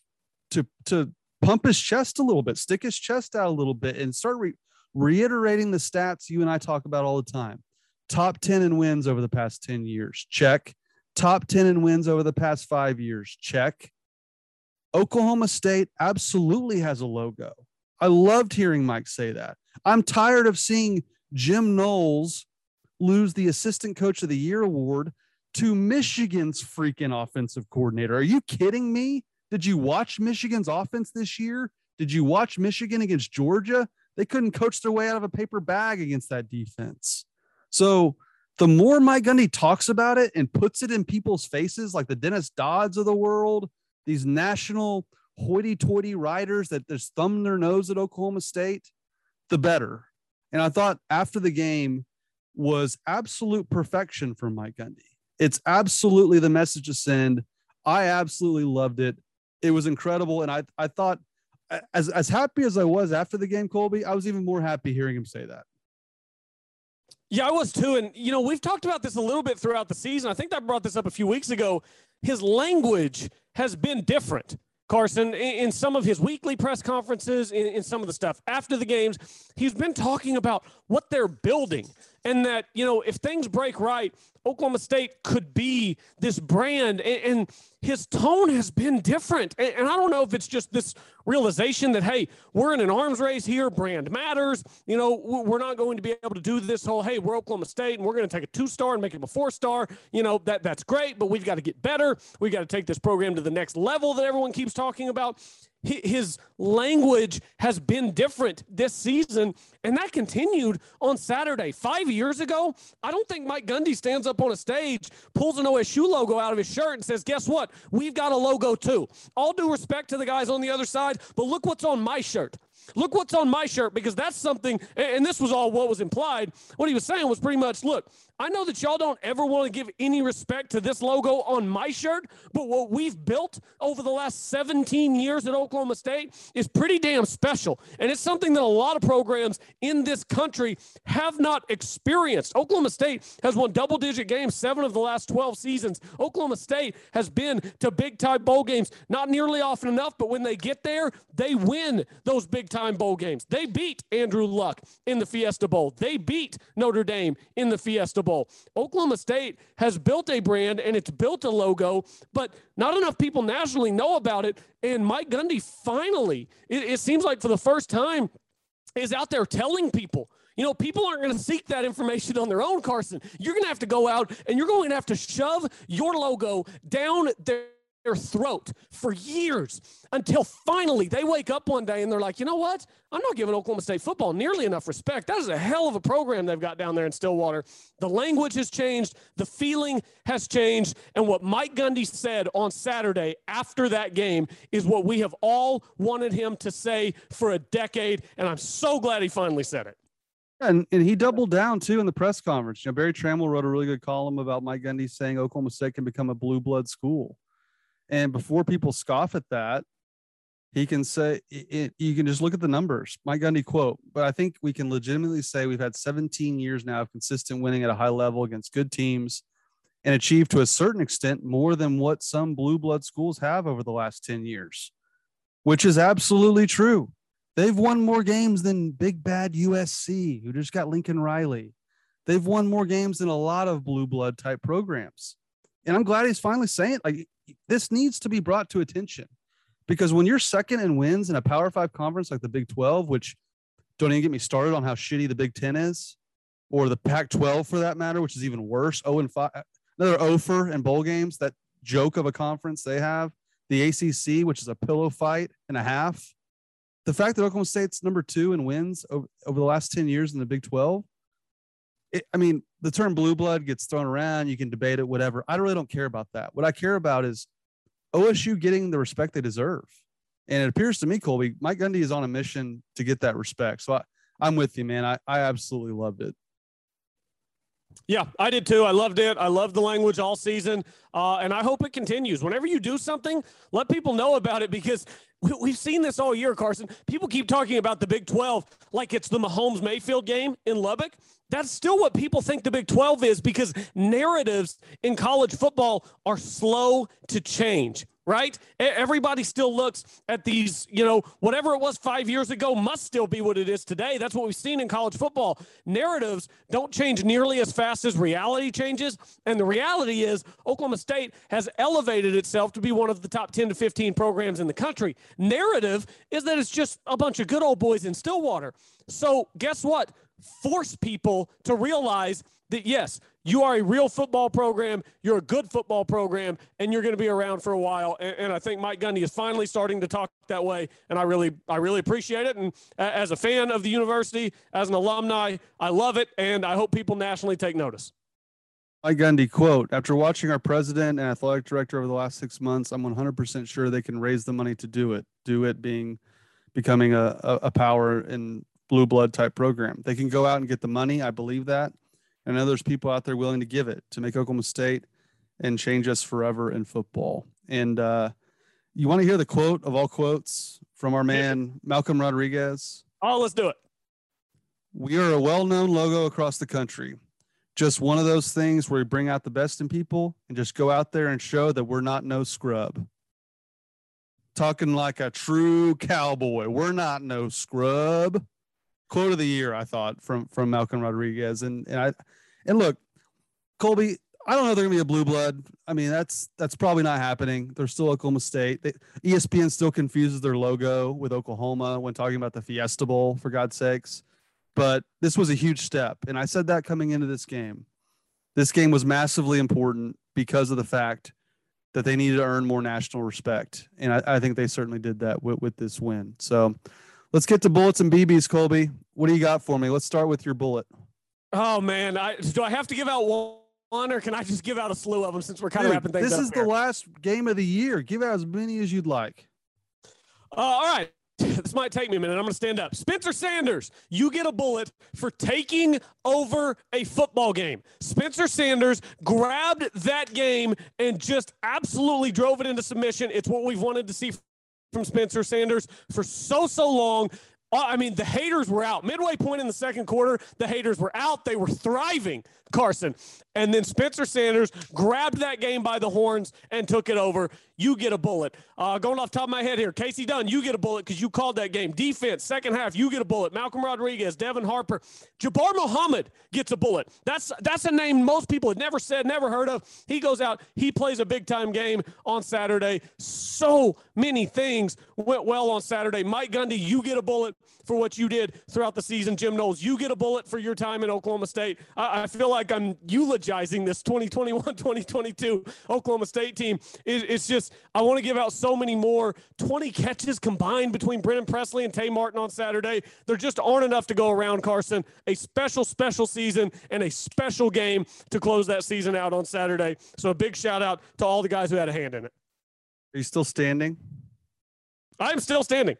to, to pump his chest a little bit, stick his chest out a little bit, and start re- reiterating the stats you and I talk about all the time. Top 10 in wins over the past 10 years. Check. Top 10 in wins over the past five years. Check. Oklahoma State absolutely has a logo. I loved hearing Mike say that. I'm tired of seeing Jim Knowles lose the assistant coach of the year award to Michigan's freaking offensive coordinator. Are you kidding me? Did you watch Michigan's offense this year? Did you watch Michigan against Georgia? They couldn't coach their way out of a paper bag against that defense. So the more Mike Gundy talks about it and puts it in people's faces, like the Dennis Dodds of the world, these national hoity-toity writers that just thumb their nose at Oklahoma State, the better. And I thought after the game was absolute perfection for Mike Gundy. It's absolutely the message to send. I absolutely loved it it was incredible. And I, I thought, as, as happy as I was after the game, Colby, I was even more happy hearing him say that. Yeah, I was too. And, you know, we've talked about this a little bit throughout the season. I think I brought this up a few weeks ago. His language has been different. Carson, in, some of his weekly press conferences, in, in, some of the stuff after the games, he's been talking about what they're building and that, you know, if things break right, Oklahoma State could be this brand. And, and his tone has been different. And, and, I don't know if it's just this realization that, hey, we're in an arms race here, brand matters. You know, we're not going to be able to do this whole, hey, we're Oklahoma State and we're going to take a two star and make it a four star. You know, that that's great, but we've got to get better. We've got to take this program to the next level that everyone keeps talking about his language has been different this season, and that continued on Saturday. Five years ago, I don't think Mike Gundy stands up on a stage, pulls an OSU logo out of his shirt, and says, Guess what? We've got a logo too. All due respect to the guys on the other side, but look what's on my shirt. Look what's on my shirt because that's something, and this was all what was implied. What he was saying was pretty much look, I know that y'all don't ever want to give any respect to this logo on my shirt, but what we've built over the last 17 years at Oklahoma State is pretty damn special. And it's something that a lot of programs in this country have not experienced. Oklahoma State has won double digit games seven of the last 12 seasons. Oklahoma State has been to big time bowl games, not nearly often enough, but when they get there, they win those big time bowl games. They beat Andrew Luck in the Fiesta Bowl, they beat Notre Dame in the Fiesta Bowl. Oklahoma State has built a brand and it's built a logo, but not enough people nationally know about it. And Mike Gundy finally, it, it seems like for the first time, is out there telling people. You know, people aren't going to seek that information on their own, Carson. You're going to have to go out and you're going to have to shove your logo down their their throat for years until finally they wake up one day and they're like, you know what? I'm not giving Oklahoma State football nearly enough respect. That is a hell of a program they've got down there in Stillwater. The language has changed, the feeling has changed. And what Mike Gundy said on Saturday after that game is what we have all wanted him to say for a decade. And I'm so glad he finally said it. And, and he doubled down too in the press conference. You know, Berry Tramel wrote a really good column about Mike Gundy saying Oklahoma State can become a blue blood school. And before people scoff at that, he can say it, you can just look at the numbers. Mike Gundy quote, but I think we can legitimately say we've had 17 years now of consistent winning at a high level against good teams and achieved to a certain extent more than what some blue blood schools have over the last 10 years, which is absolutely true. They've won more games than big bad USC, who just got Lincoln Riley. They've won more games than a lot of blue blood type programs. And I'm glad he's finally saying like this needs to be brought to attention because when you're second in wins in a Power Five conference like the Big 12, which don't even get me started on how shitty the Big 10 is, or the Pac 12 for that matter, which is even worse. Oh, and five, another oh offer in bowl games, that joke of a conference they have. The ACC, which is a pillow fight and a half. The fact that Oklahoma State's number two in wins over, over the last 10 years in the Big 12, it, I mean, the term blue blood gets thrown around. You can debate it, whatever. I really don't care about that. What I care about is OSU getting the respect they deserve. And it appears to me, Colby, Mike Gundy is on a mission to get that respect. So I, I'm with you, man. I, I absolutely loved it. Yeah, I did too. I loved it. I loved the language all season. Uh, and I hope it continues. Whenever you do something, let people know about it because we, have seen this all year, Carson. People keep talking about the Big 12 like it's the Mahomes Mayfield game in Lubbock. That's still what people think the Big 12 is because narratives in college football are slow to change right? Everybody still looks at these, you know, whatever it was five years ago must still be what it is today. That's what we've seen in college football. Narratives don't change nearly as fast as reality changes. And the reality is, Oklahoma State has elevated itself to be one of the top 10 to 15 programs in the country. Narrative is that it's just a bunch of good old boys in Stillwater. So, guess what? Force people to realize that yes, you are a real football program, you're a good football program, and you're going to be around for a while. And, and, I think Mike Gundy is finally starting to talk that way, and I really, I really appreciate it. And as a fan of the university, as an alumni, I love it, and I hope people nationally take notice. Mike Gundy quote: After watching our president and athletic director over the last six months, I'm 100% sure they can raise the money to do it. Do it being becoming a, a, a power in blue blood type program. They can go out and get the money. I believe that and I know there's people out there willing to give it to make Oklahoma State and change us forever in football. And uh, you want to hear the quote of all quotes from our man Malcolm Rodriguez? Oh, let's do it. We are a well-known logo across the country. Just one of those things where we bring out the best in people and just go out there and show that we're not no scrub. Talking like a true cowboy. We're not no scrub quote of the year, I thought from from Malcolm Rodriguez, and and I and look, Colby, I don't know they're gonna be a blue blood. I mean, that's that's probably not happening. They're still Oklahoma State. They, ESPN still confuses their logo with Oklahoma when talking about the Fiesta Bowl, for God's sakes. But this was a huge step, and I said that coming into this game. This game was massively important because of the fact that they needed to earn more national respect, and I, I think they certainly did that with, with this win. So Let's get to bullets and BBs, Colby. What do you got for me? Let's start with your bullet. Oh man, I, do I have to give out one, or can I just give out a slew of them since we're kind Dude, of wrapping things this up? This is here? the last game of the year. Give out as many as you'd like. Uh, all right. <laughs> This might take me a minute. I'm going to stand up. Spencer Sanders, you get a bullet for taking over a football game. Spencer Sanders grabbed that game and just absolutely drove it into submission. It's what we've wanted to see from Spencer Sanders for so, so long. Uh, I mean, the haters were out. Midway point in the second quarter, the haters were out. They were thriving, Carson. And then Spencer Sanders grabbed that game by the horns and took it over you get a bullet. Uh, going off top of my head here, Kasey Dunn, you get a bullet because you called that game. Defense, second half, you get a bullet. Malcolm Rodriguez, Devin Harper, Jabbar Muhammad gets a bullet. That's that's a name most people had never said, never heard of. He goes out, he plays a big time game on Saturday. So many things went well on Saturday. Mike Gundy, you get a bullet for what you did throughout the season. Jim Knowles, you get a bullet for your time in Oklahoma State. I, I feel like I'm eulogizing this 2021 2022 Oklahoma State team. It, it's just just I want to give out so many more. 20 catches combined between Brennan Presley and Tay Martin on Saturday. There just aren't enough to go around, Carson. A special, special season and a special game to close that season out on Saturday. So a big shout out to all the guys who had a hand in it. Are you still standing? I'm still standing.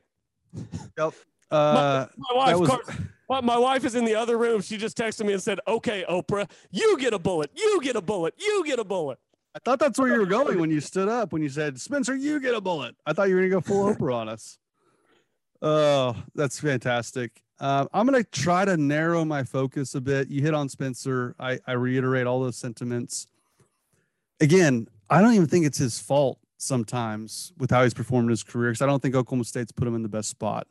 Yep. Uh, my, my wife, was... Carson, my wife is in the other room. She just texted me and said, "Okay, Oprah, you get a bullet. You get a bullet. You get a bullet." I thought that's where you were going when you stood up when you said, Spencer, you get a bullet. I thought you were going to go full <laughs> Oprah on us. Oh, that's fantastic. Uh, I'm going to try to narrow my focus a bit. You hit on Spencer. I, I reiterate all those sentiments. Again, I don't even think it's his fault sometimes with how he's performed in his career because I don't think Oklahoma State's put him in the best spot.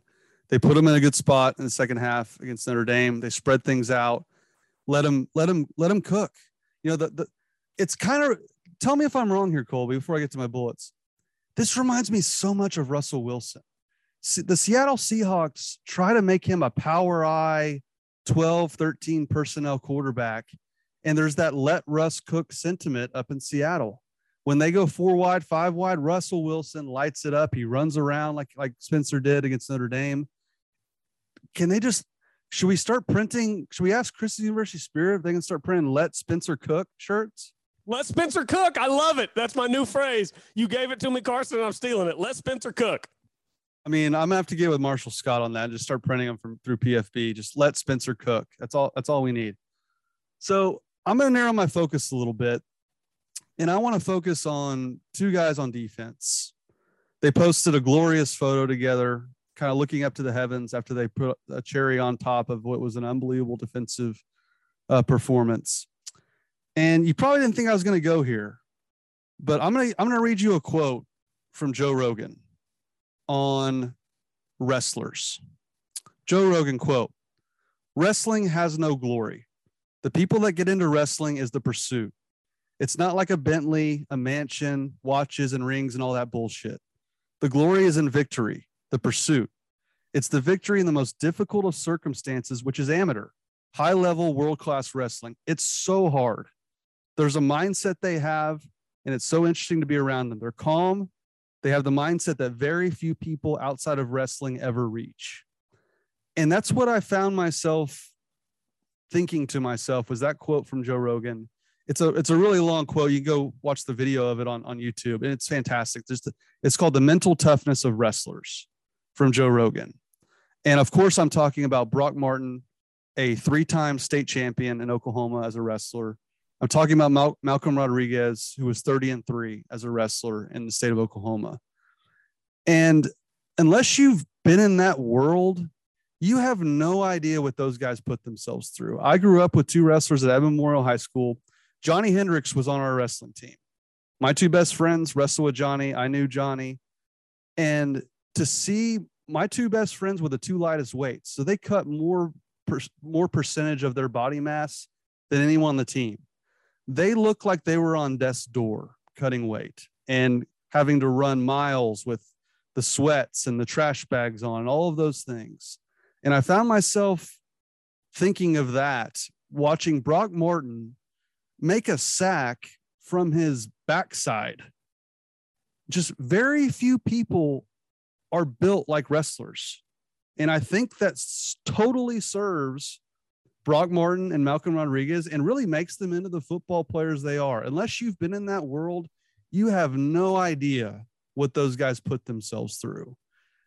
They put him in a good spot in the second half against Notre Dame. They spread things out, let him, let him, let him cook. You know, the, the it's kind of tell me if I'm wrong here, Colby, before I get to my bullets. This reminds me so much of Russell Wilson. The Seattle Seahawks try to make him a power eye 12, 13 personnel quarterback. And there's that let Russ cook sentiment up in Seattle. When they go four wide, five wide, Russell Wilson lights it up. He runs around like like Spencer did against Notre Dame. Can they just should we start printing? Should we ask Chris's University Spirit if they can start printing "Let Spencer Cook" shirts? Let Spencer cook. I love it. That's my new phrase. You gave it to me, Carson, I'm stealing it. Let Spencer cook. I mean, I'm gonna have to get with Marshall Scott on that and just start printing them from through PFB. Just let Spencer cook. That's all. That's all we need. So I'm gonna narrow my focus a little bit, and I want to focus on two guys on defense. They posted a glorious photo together, kind of looking up to the heavens after they put a cherry on top of what was an unbelievable defensive uh, performance. And you probably didn't think I was going to go here, but I'm going to I'm going to read you a quote from Joe Rogan on wrestlers. Joe Rogan quote, "Wrestling has no glory. The people that get into wrestling is the pursuit. It's not like a Bentley, a mansion, watches and rings and all that bullshit. The glory is in victory, the pursuit. It's the victory in the most difficult of circumstances, which is amateur, high level, world class wrestling. It's so hard there's a mindset they have, and it's so interesting to be around them. They're calm. They have the mindset that very few people outside of wrestling ever reach. And that's what I found myself thinking to myself was that quote from Joe Rogan. It's a it's a really long quote. You go watch the video of it on, on YouTube, and it's fantastic. Just it's called the mental toughness of wrestlers from Joe Rogan. And of course, I'm talking about Brock Martin, a three-time state champion in Oklahoma as a wrestler, I'm talking about Mal- Malcolm Rodriguez, who was 30 and three as a wrestler in the state of Oklahoma. And unless you've been in that world, you have no idea what those guys put themselves through. I grew up with two wrestlers at Edmond Memorial High School. Johnny Hendricks was on our wrestling team. My two best friends wrestled with Johnny. I knew Johnny. And to see my two best friends were the two lightest weights. So they cut more per, more percentage of their body mass than anyone on the team they look like they were on death's door cutting weight and having to run miles with the sweats and the trash bags on and all of those things. And I found myself thinking of that, watching Brock Martin make a sack from his backside. Just very few people are built like wrestlers. And I think that totally serves Brock Martin and Malcolm Rodriguez and really makes them into the football players they are. Unless you've been in that world, you have no idea what those guys put themselves through.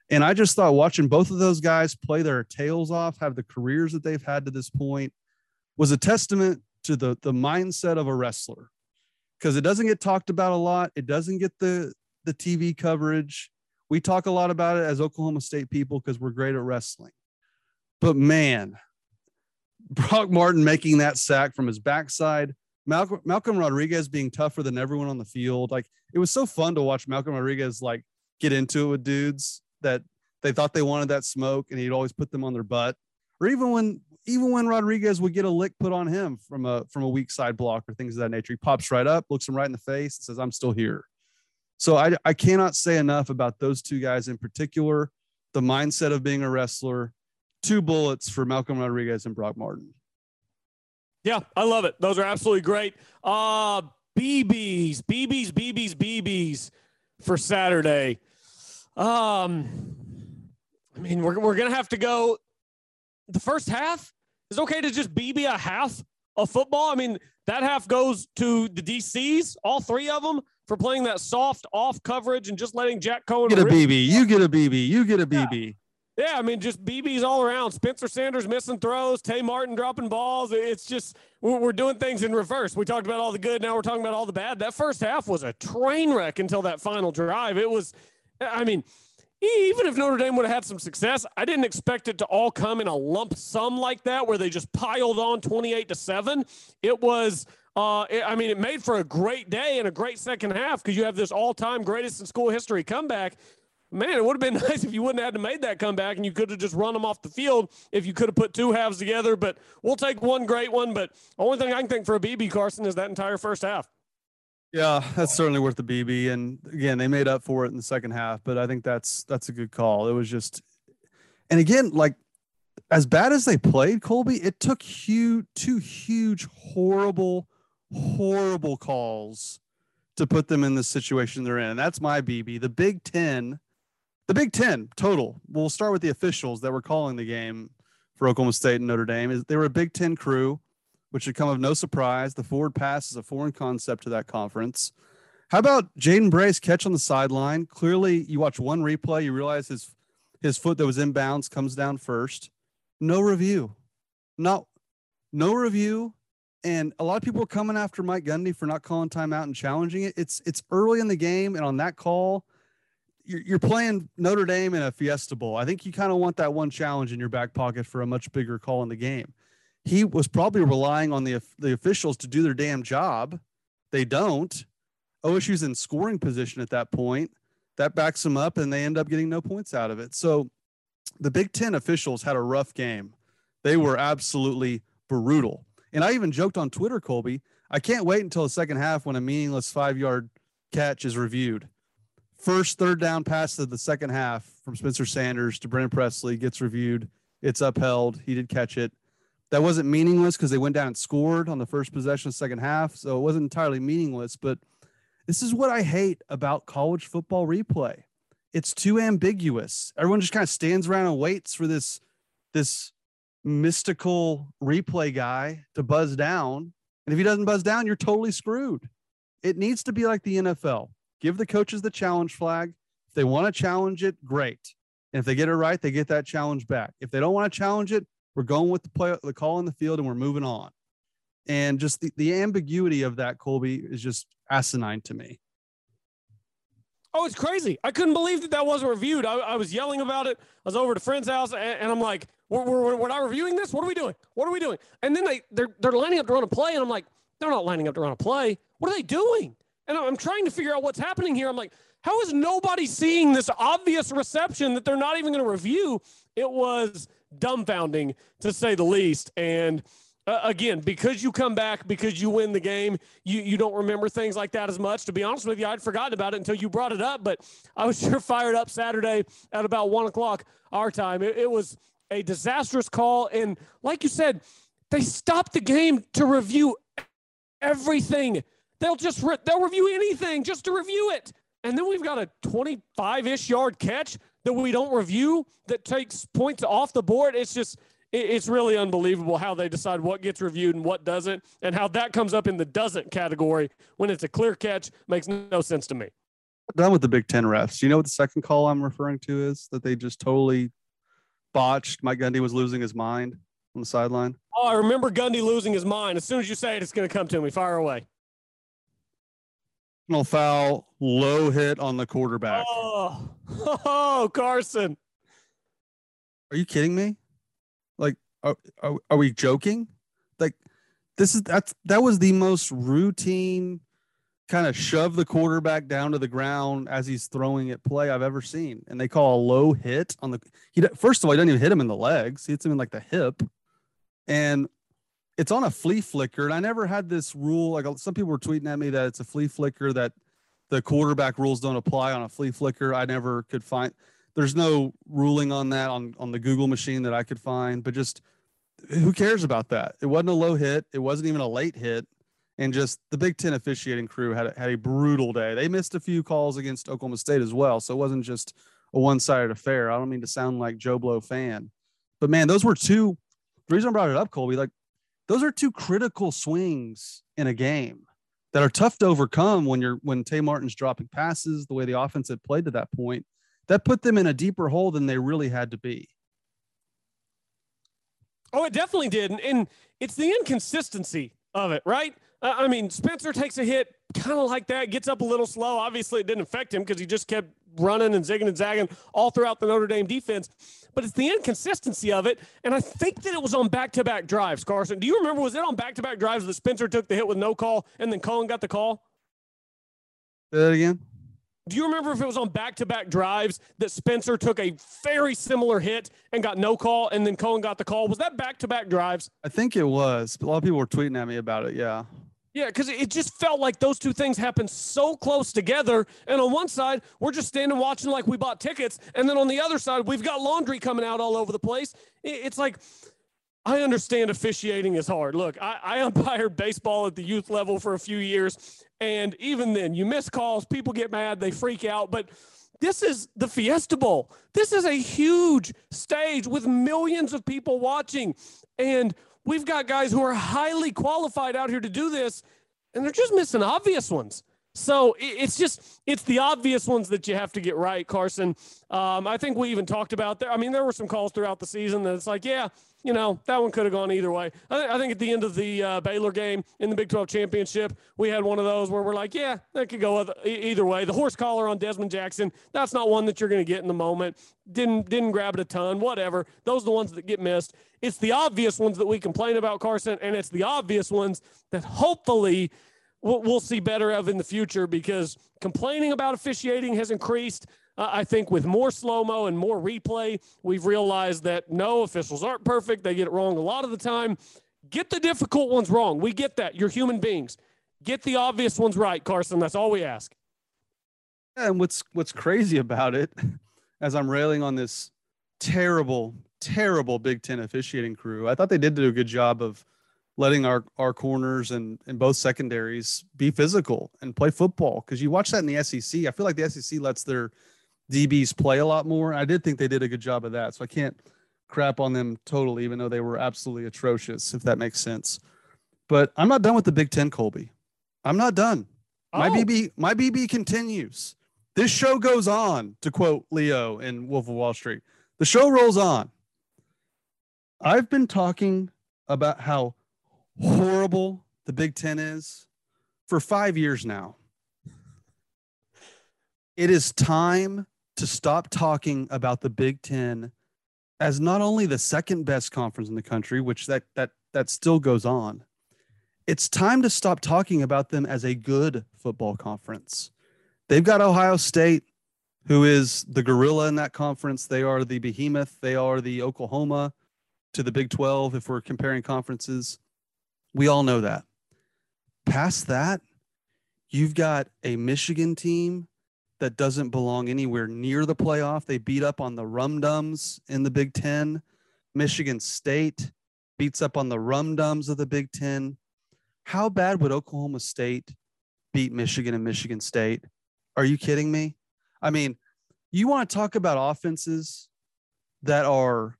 And I just thought watching both of those guys play their tails off, have the careers that they've had to this point, was a testament to the, the mindset of a wrestler. Because it doesn't get talked about a lot. It doesn't get the, the TV coverage. We talk a lot about it as Oklahoma State people because we're great at wrestling. But man, Brock Martin making that sack from his backside. Malcolm, Malcolm Rodriguez being tougher than everyone on the field. Like it was so fun to watch Malcolm Rodriguez like get into it with dudes that they thought they wanted that smoke and he'd always put them on their butt. Or even when even when Rodriguez would get a lick put on him from a from a weak side block or things of that nature, he pops right up, looks him right in the face, and says, I'm still here. So I, I cannot say enough about those two guys in particular, the mindset of being a wrestler, two bullets for Malcolm Rodriguez and Brock Martin. Yeah, I love it. Those are absolutely great. Uh BBs, BBs, BBs, BBs for Saturday. Um I mean, we're we're gonna have to go the first half. Is okay to just BB a half of football? I mean, that half goes to the DCs, all three of them, for playing that soft off coverage and just letting Jack Coan. get a BB. You get a BB. You get a BB. Yeah. Yeah, I mean, just BBs all around. Spencer Sanders missing throws, Tay Martin dropping balls. It's just we're doing things in reverse. We talked about all the good, now we're talking about all the bad. That first half was a train wreck until that final drive. It was, I mean, even if Notre Dame would have had some success, I didn't expect it to all come in a lump sum like that, where they just piled on 28 to 7. It was, uh, it, I mean, it made for a great day and a great second half because you have this all time greatest in school history comeback. Man, it would have been <laughs> nice if you wouldn't have had to made that comeback and you could have just run them off the field if you could have put two halves together. But we'll take one great one. But only thing I can think for a BB Carson is that entire first half. Yeah, that's certainly worth the BB. And again, they made up for it in the second half, but I think that's that's a good call. It was just and again, like as bad as they played, Colby, it took huge two huge, horrible, horrible calls to put them in the situation they're in. And that's my BB. The Big Ten, the Big Ten total. We'll start with the officials that were calling the game for Oklahoma State and Notre Dame. Is they were a Big Ten crew which should come of no surprise. The forward pass is a foreign concept to that conference. How about Jaden Bray's catch on the sideline? Clearly, you watch one replay, you realize his his foot that was inbounds comes down first. No review, not no review, and a lot of people are coming after Mike Gundy for not calling timeout and challenging it. It's it's early in the game, and on that call, you're, you're playing Notre Dame in a Fiesta Bowl. I think you kind of want that one challenge in your back pocket for a much bigger call in the game he was probably relying on the the officials to do their damn job. They don't. OSU's in scoring position at that point. That backs them up, and they end up getting no points out of it. So the Big Ten officials had a rough game. They were absolutely brutal. And I even joked on Twitter, Colby, I can't wait until the second half when a meaningless five yard catch is reviewed. First third down pass of the second half from Spencer Sanders to Brennan Presley gets reviewed. It's upheld. He did catch it that wasn't meaningless because they went down and scored on the first possession of the second half. So it wasn't entirely meaningless. But this is what I hate about college football replay. It's too ambiguous. Everyone just kind of stands around and waits for this this mystical replay guy to buzz down. And if he doesn't buzz down, you're totally screwed. It needs to be like the NFL. Give the coaches the challenge flag. If they want to challenge it, great. And if they get it right, they get that challenge back. If they don't want to challenge it, we're going with the play, the call in the field, and we're moving on. And just the, the ambiguity of that, Colby, is just asinine to me. Oh, it's crazy. I couldn't believe that that wasn't reviewed. I, I was yelling about it. I was over at a friend's house and, and I'm like, we're, we're, we're, not reviewing this. What are we doing? What are we doing? And then they, they're, they're lining up to run a play. And I'm like, they're not lining up to run a play. What are they doing? And I'm trying to figure out what's happening here. I'm like, how is nobody seeing this obvious reception that they're not even going to review? It was dumbfounding to say the least. And uh, again, because you come back, because you win the game, you, you don't remember things like that as much. To be honest with you, I'd forgotten about it until you brought it up. But I was <laughs> sure fired up Saturday at about one o'clock our time. It, it was a disastrous call. And like you said, they stopped the game to review everything. They'll just re- they'll review anything just to review it. And then we've got a 25 ish yard catch that we don't review that takes points off the board. It's just, it's really unbelievable how they decide what gets reviewed and what doesn't, and how that comes up in the doesn't category when it's a clear catch makes no sense to me. Done with the Big Ten refs. You know what the second call I'm referring to is that they just totally botched. Mike Gundy was losing his mind on the sideline. Oh, I remember Gundy losing his mind. As soon as you say it, it's going to come to me. Fire away foul, low hit on the quarterback. Oh, <laughs> oh, Carson. Are you kidding me? Like, are, are, are we joking? Like, this is that's that was the most routine kind of shove the quarterback down to the ground as he's throwing it play I've ever seen. And they call a low hit on the he first of all, he doesn't even hit him in the legs, he hits him in like the hip. And it's on a flea flicker, and I never had this rule. Like some people were tweeting at me that it's a flea flicker that the quarterback rules don't apply on a flea flicker. I never could find. There's no ruling on that on on the Google machine that I could find. But just who cares about that? It wasn't a low hit. It wasn't even a late hit. And just the Big Ten officiating crew had a, had a brutal day. They missed a few calls against Oklahoma State as well, so it wasn't just a one sided affair. I don't mean to sound like Joe Blow fan, but man, those were two. The reason I brought it up, Colby, like those are two critical swings in a game that are tough to overcome when you're when Tay Martin's dropping passes the way the offense had played to that point. That put them in a deeper hole than they really had to be. Oh, it definitely did, and, and it's the inconsistency of it, right? I mean, Spencer takes a hit kind of like that, gets up a little slow. Obviously, it didn't affect him because he just kept running and zigging and zagging all throughout the Notre Dame defense. But it's the inconsistency of it. And I think that it was on back to back drives, Carson. Do you remember, was it on back to back drives that Spencer took the hit with no call and then Coan got the call? Say that again. Do you remember if it was on back to back drives that Spencer took a very similar hit and got no call and then Coan got the call? Was that back to back drives? I think it was. A lot of people were tweeting at me about it. Yeah. Yeah, because it just felt like those two things happened so close together. And on one side, we're just standing watching like we bought tickets. And then on the other side, we've got laundry coming out all over the place. It's like, I understand officiating is hard. Look, I, I umpired baseball at the youth level for a few years. And even then, you miss calls, people get mad, they freak out. But this is the Fiesta Bowl. This is a huge stage with millions of people watching. And we've got guys who are highly qualified out here to do this, and they're just missing obvious ones. So it's just it's the obvious ones that you have to get right, Carson. Um, I think we even talked about there. I mean, there were some calls throughout the season that it's like, yeah, you know, that one could have gone either way. I, th- I, think at the end of the uh, Baylor game in the Big 12 championship, we had one of those where we're like, yeah, that could go either way. The horse collar on Dezmon Jackson, that's not one that you're going to get in the moment. Didn't didn't grab it a ton, whatever. Those are the ones that get missed. It's the obvious ones that we complain about, Carson, and it's the obvious ones that hopefully we'll, see better of in the future because complaining about officiating has increased. Uh, I think with more slow mo and more replay, we've realized that no, officials aren't perfect. They get it wrong a lot of the time. Get the difficult ones wrong. We get that. You're human beings. Get the obvious ones right, Carson. That's all we ask. And what's what's crazy about it, <laughs> as I'm railing on this terrible, terrible Big Ten officiating crew, I thought they did do a good job of letting our our corners and and both secondaries be physical and play football. Because you watch that in the SEC, I feel like the SEC lets their DBs play a lot more. I did think they did a good job of that. So I can't crap on them totally, even though they were absolutely atrocious, if that makes sense. But I'm not done with the Big Ten, Colby. I'm not done. Oh. My BB, my BB continues. This show goes on, to quote Leo in Wolf of Wall Street. The show rolls on. I've been talking about how horrible the Big Ten is for five years now. It is time to stop talking about the Big Ten as not only the second best conference in the country, which that that that still goes on. It's time to stop talking about them as a good football conference. They've got Ohio State, who is the gorilla in that conference. They are the behemoth. They are the Oklahoma to the Big 12 if we're comparing conferences. We all know that. Past that, you've got a Michigan team that doesn't belong anywhere near the playoff. They beat up on the Rum Dums in the Big Ten. Michigan State beats up on the Rum Dums of the Big Ten. How bad would Oklahoma State beat Michigan and Michigan State? Are you kidding me? I mean, you want to talk about offenses that are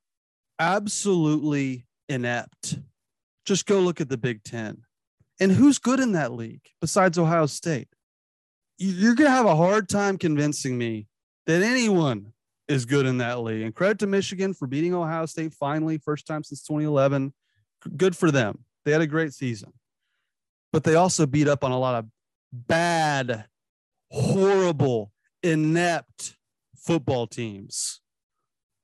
absolutely inept. Just go look at the Big Ten. And who's good in that league besides Ohio State? you're going to have a hard time convincing me that anyone is good in that league. And credit to Michigan for beating Ohio State finally, first time since 2011. Good for them. They had a great season. But they also beat up on a lot of bad, horrible, inept football teams.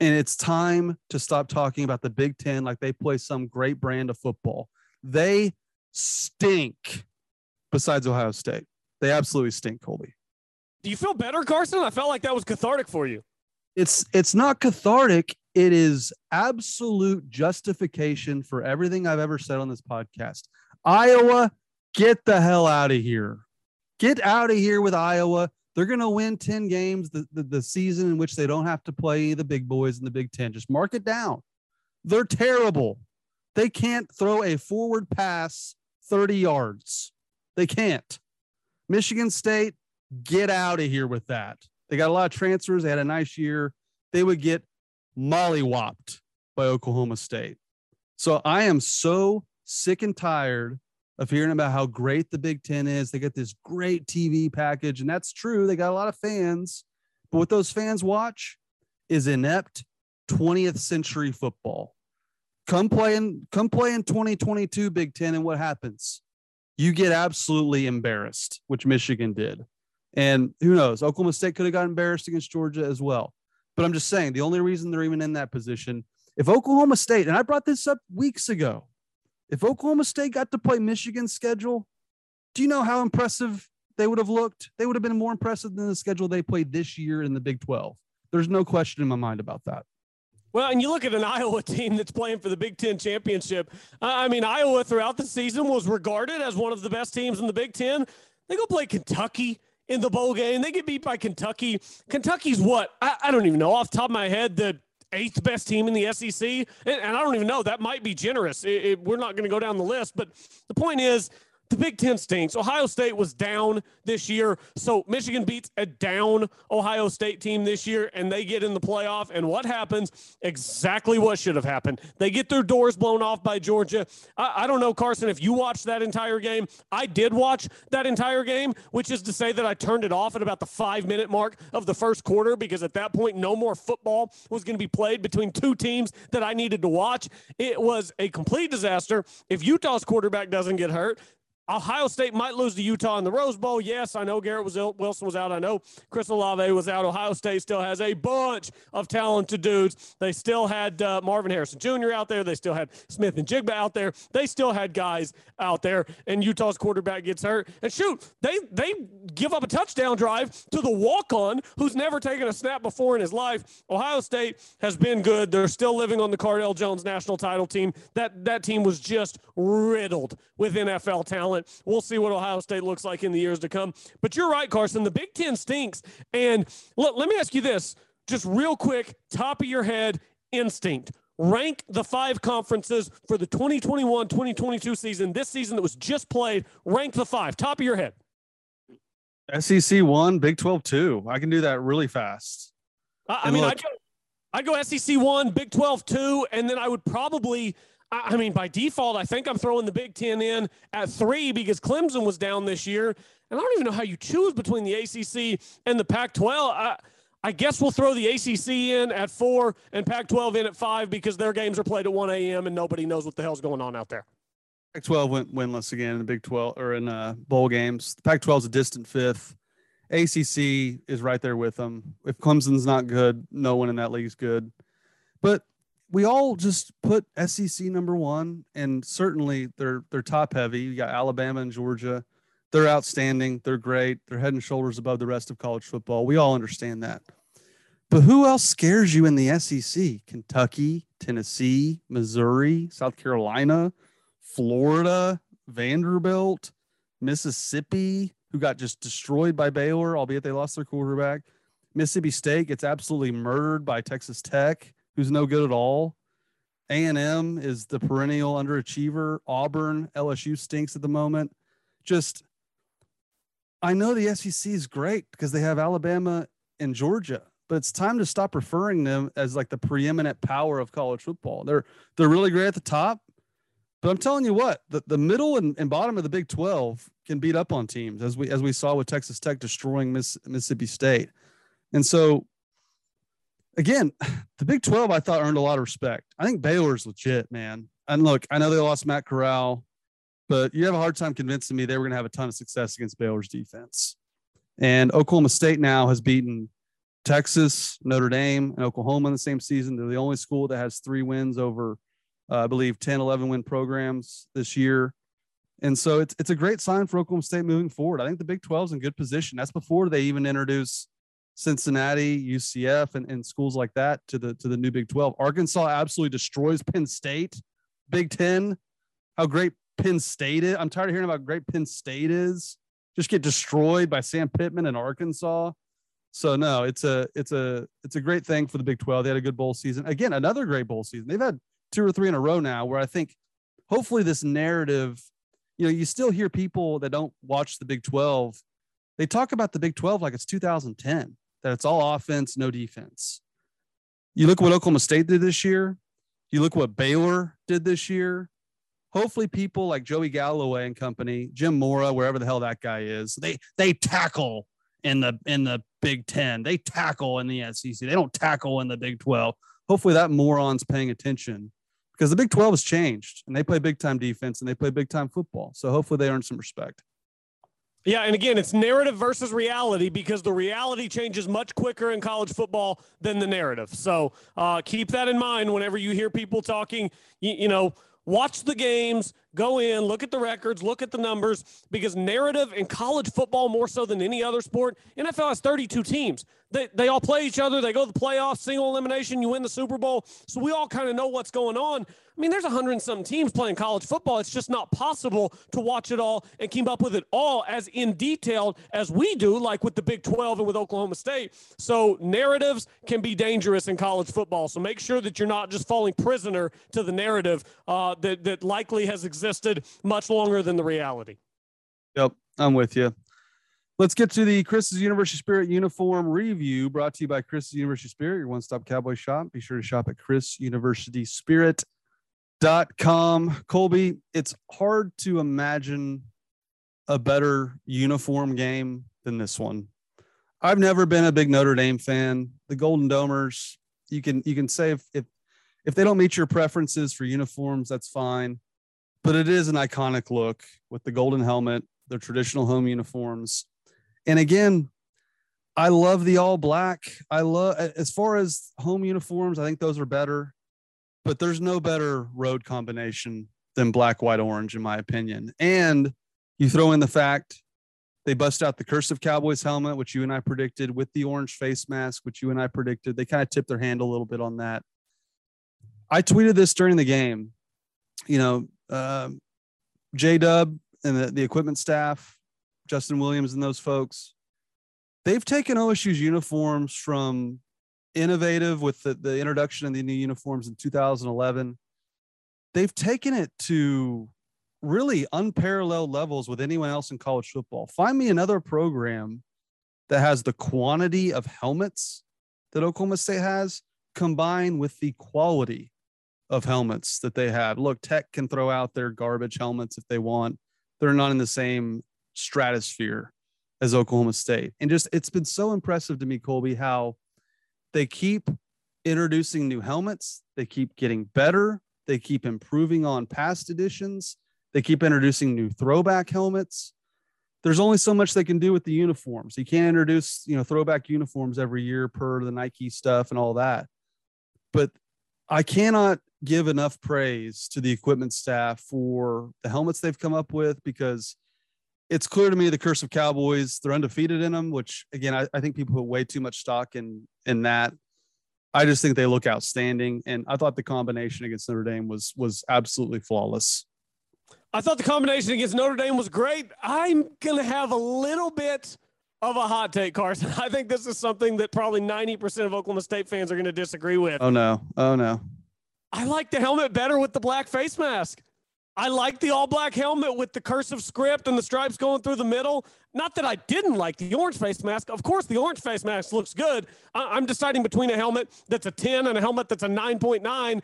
And it's time to stop talking about the Big Ten like they play some great brand of football. They stink besides Ohio State. They absolutely stink, Colby. Do you feel better, Carson? I felt like that was cathartic for you. It's it's not cathartic. It is absolute justification for everything I've ever said on this podcast. Iowa, get the hell out of here. Get out of here with Iowa. They're going to win 10 games the, the, the, season in which they don't have to play the big boys in the Big Ten. Just mark it down. They're terrible. They can't throw a forward pass 30 yards. They can't. Michigan State, get out of here with that. They got a lot of transfers. They had a nice year. They would get mollywopped by Oklahoma State. So I am so sick and tired of hearing about how great the Big Ten is. They get this great TV package, and that's true. They got a lot of fans, but what those fans watch is inept 20th century football. Come play in, come play in 2022 Big Ten, and what happens? you get absolutely embarrassed, which Michigan did. And who knows? Oklahoma State could have got embarrassed against Georgia as well. But I'm just saying the only reason they're even in that position, if Oklahoma State, and I brought this up weeks ago, if Oklahoma State got to play Michigan's schedule, do you know how impressive they would have looked? They would have been more impressive than the schedule they played this year in the Big 12. There's no question in my mind about that. Well, and you look at an Iowa <laughs> team that's playing for the Big Ten championship. I mean, Iowa throughout the season was regarded as one of the best teams in the Big Ten. They go play Kentucky in the bowl game. They get beat by Kentucky. Kentucky's what? I, I don't even know off top of my head. The eighth best team in the SEC, and, and I don't even know. That might be generous. It, it, we're not going to go down the list, but the point is the Big Ten stinks. Ohio State was down this year. So Michigan beats a down Ohio State team this year and they get in the playoff. And what happens? Exactly what should have happened. They get their doors blown off by Georgia. I, I don't know, Carson, if you watched that entire game. I did watch that entire game, which is to say that I turned it off at about the five minute mark of the first quarter because at that point, no more football was going to be played between two teams that I needed to watch. It was a complete disaster. If Utah's quarterback doesn't get hurt, Ohio State might lose to Utah in the Rose Bowl. Yes, I know Garrett was Ill, Wilson was out. I know Chris Olave was out. Ohio State still has a bunch of talented dudes. They still had uh, Marvin Harrison Jr. out there. They still had Smith-Njigba out there. They still had guys out there. And Utah's quarterback gets hurt. And shoot, they they give up a touchdown drive to the walk-on who's never taken a snap before in his life. Ohio State has been good. They're still living on the Cardale Jones national title team. That that team was just riddled with NFL talent talent. We'll see what Ohio State looks like in the years to come. But you're right, Carson. The Big Ten stinks. And let, let me ask you this just real quick, top of your head, instinct. Rank the five conferences for the 2021 2022 season, this season that was just played. Rank the five, top of your head. SEC one, Big 12 two. I can do that really fast. I, I mean, look, I'd, go, I'd go SEC one, Big 12 two, and then I would probably I mean, by default, I think I'm throwing the Big Ten in at three because Clemson was down this year. And I don't even know how you choose between the ACC and the Pac 12. I, I guess we'll throw the ACC in at four and Pac 12 in at five because their games are played at 1 a.m. and nobody knows what the hell's going on out there. Pac 12 went winless again in the Big 12 or in uh, bowl games. Pac 12 is a distant fifth. ACC is right there with them. If Clemson's not good, no one in that league is good. But we all just put SEC number one, and certainly they're they're top heavy. You got Alabama and Georgia. They're outstanding. They're great. They're head and shoulders above the rest of college football. We all understand that. But who else scares you in the SEC? Kentucky, Tennessee, Missouri, South Carolina, Florida, Vanderbilt, Mississippi, who got just destroyed by Baylor, albeit they lost their quarterback. Mississippi State gets absolutely murdered by Texas Tech who's no good at all. A&M is the perennial underachiever. Auburn, LSU stinks at the moment. Just, I know the SEC is great because they have Alabama and Georgia, but it's time to stop referring them as like the preeminent power of college football. They're they're really great at the top, but I'm telling you what, the, the middle and, and bottom of the Big 12 can beat up on teams as we as we saw with Texas Tech destroying Miss, Mississippi State. And so again, <sighs> the Big 12 I thought earned a lot of respect. I think Baylor's legit, man. And look, I know they lost Matt Corral, but you have a hard time convincing me they were going to have a ton of success against Baylor's defense. And Oklahoma State now has beaten Texas, Notre Dame, and Oklahoma in the same season. They're the only school that has three wins over, uh, I believe, 10, 11 win programs this year. And so it's, it's a great sign for Oklahoma State moving forward. I think the Big 12 is in good position. That's before they even introduce Cincinnati, UCF, and, and schools like that to the to the new Big 12. Arkansas absolutely destroys Penn State. Big Ten, how great Penn State is. I'm tired of hearing about great Penn State is. Just get destroyed by Sam Pittman in Arkansas. So no, it's a it's a it's a great thing for the Big 12. They had a good bowl season. Again, another great bowl season. They've had two or three in a row now where I think hopefully this narrative, you know, you still hear people that don't watch the Big 12. They talk about the Big 12 like it's 2010 that it's all offense, no defense. You look what Oklahoma State did this year. You look what Baylor did this year. Hopefully, people like Joey Galloway and company, Jim Mora, wherever the hell that guy is, they they tackle in the in the Big Ten. They tackle in the SEC. They don't tackle in the Big Twelve. Hopefully, that moron's paying attention because the Big Twelve has changed and they play big time defense and they play big time football. So hopefully, they earn some respect. Yeah, and again, it's narrative versus reality because the reality changes much quicker in college football than the narrative. So uh, keep that in mind whenever you hear people talking. You, you know, watch the games, go in, look at the records, look at the numbers, because narrative in college football more so than any other sport. NFL has 32 teams. They, they all play each other. They go to the playoffs, single elimination. You win the Super Bowl. So we all kind of know what's going on. I mean, there's hundred and some teams playing college football. It's just not possible to watch it all and keep up with it all as in detail as we do, like with the Big 12 and with Oklahoma State. So narratives can be dangerous in college football. So make sure that you're not just falling prisoner to the narrative uh, that that likely has existed much longer than the reality. Yep, I'm with you. Let's get to the Chris's University Spirit uniform review brought to you by Chris's University Spirit, your one stop cowboy shop. Be sure to shop at chrisuniversityspirit.com. Colby, it's hard to imagine a better uniform game than this one. I've never been a big Notre Dame fan. The Golden Domers, you can you can say if if if they don't meet your preferences for uniforms, that's fine. But it is an iconic look with the golden helmet, their traditional home uniforms and again, I love the all black. I love as far as home uniforms, I think those are better, but there's no better road combination than black, white, orange, in my opinion. And you throw in the fact they bust out the cursive Cowboys helmet, which you and I predicted, with the orange face mask, which you and I predicted. They kind of tipped their hand a little bit on that. I tweeted this during the game. You know, uh, J Dub and the, the equipment staff Justin Williams and those folks, they've taken OSU's uniforms from innovative with the, the introduction of the new uniforms in 2011. They've taken it to really unparalleled levels with anyone else in college football. Find me another program that has the quantity of helmets that Oklahoma State has combined with the quality of helmets that they have. Look, Tech can throw out their garbage helmets if they want. They're not in the same stratosphere as Oklahoma State. And just it's been so impressive to me, Colby, how they keep introducing new helmets, they keep getting better, they keep improving on past editions, they keep introducing new throwback helmets. There's only so much they can do with the uniforms. You can't introduce, you know, throwback uniforms every year per the Nike stuff and all that. But I cannot give enough praise to the equipment staff for the helmets they've come up with because it's clear to me the cursive Cowboys. They're undefeated in them, which again, I, I think people put way too much stock in in that. I just think they look outstanding, and I thought the combination against Notre Dame was was absolutely flawless. I thought the combination against Notre Dame was great. I'm gonna have a little bit of a hot take, Carson. <laughs> I think this is something that probably 90% of Oklahoma State fans are going to disagree with. Oh no! Oh no! I like the helmet better with the black face mask. I like the all black helmet with the cursive script and the stripes going through the middle. Not that I didn't like the orange face mask. Of course, the orange face mask looks good. I- am deciding between a helmet that's a 10 and a helmet that's a 9.9.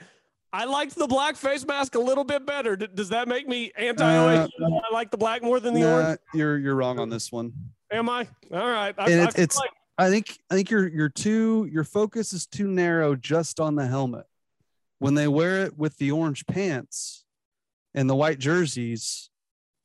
I liked the black face mask a little bit better. D- does that make me anti uh, I like the black more than the nah, orange. You're you're wrong on this one. Am I? All right. I, I, it's like- I think I think your your too your focus is too narrow just on the helmet. When they wear it with the orange pants, and the white jerseys,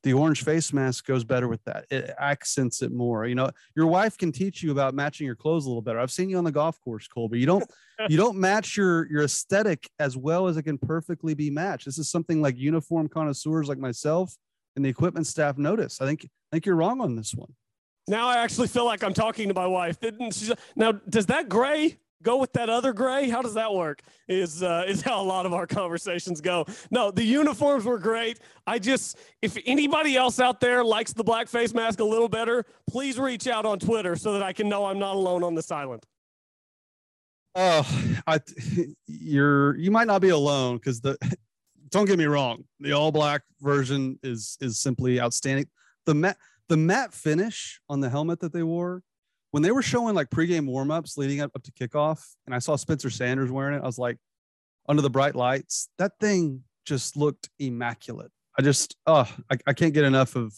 the orange face mask goes better with that. It accents it more. You know, your wife can teach you about matching your clothes a little better. I've seen you on the golf course, Colby. You don't <laughs> you don't match your your aesthetic as well as it can perfectly be matched. This is something like uniform connoisseurs like myself and the equipment staff notice. I think I think you're wrong on this one. Now I actually feel like I'm talking to my wife. Didn't she? Now does that gray go with that other gray? How does that work? Is uh, is how a lot of our conversations go. No, the uniforms were great. I just, if anybody else out there likes the black face mask a little better, please reach out on Twitter so that I can know I'm not alone on this island. Oh, I, you're you might not be alone because the. Don't get me wrong, the all black version is is simply outstanding. The matte the matte finish on the helmet that they wore when they were showing like pregame warmups leading up, up to kickoff, and I saw Spencer Sanders wearing it, I was like, under the bright lights, that thing just looked immaculate. I just, oh, I, I can't get enough of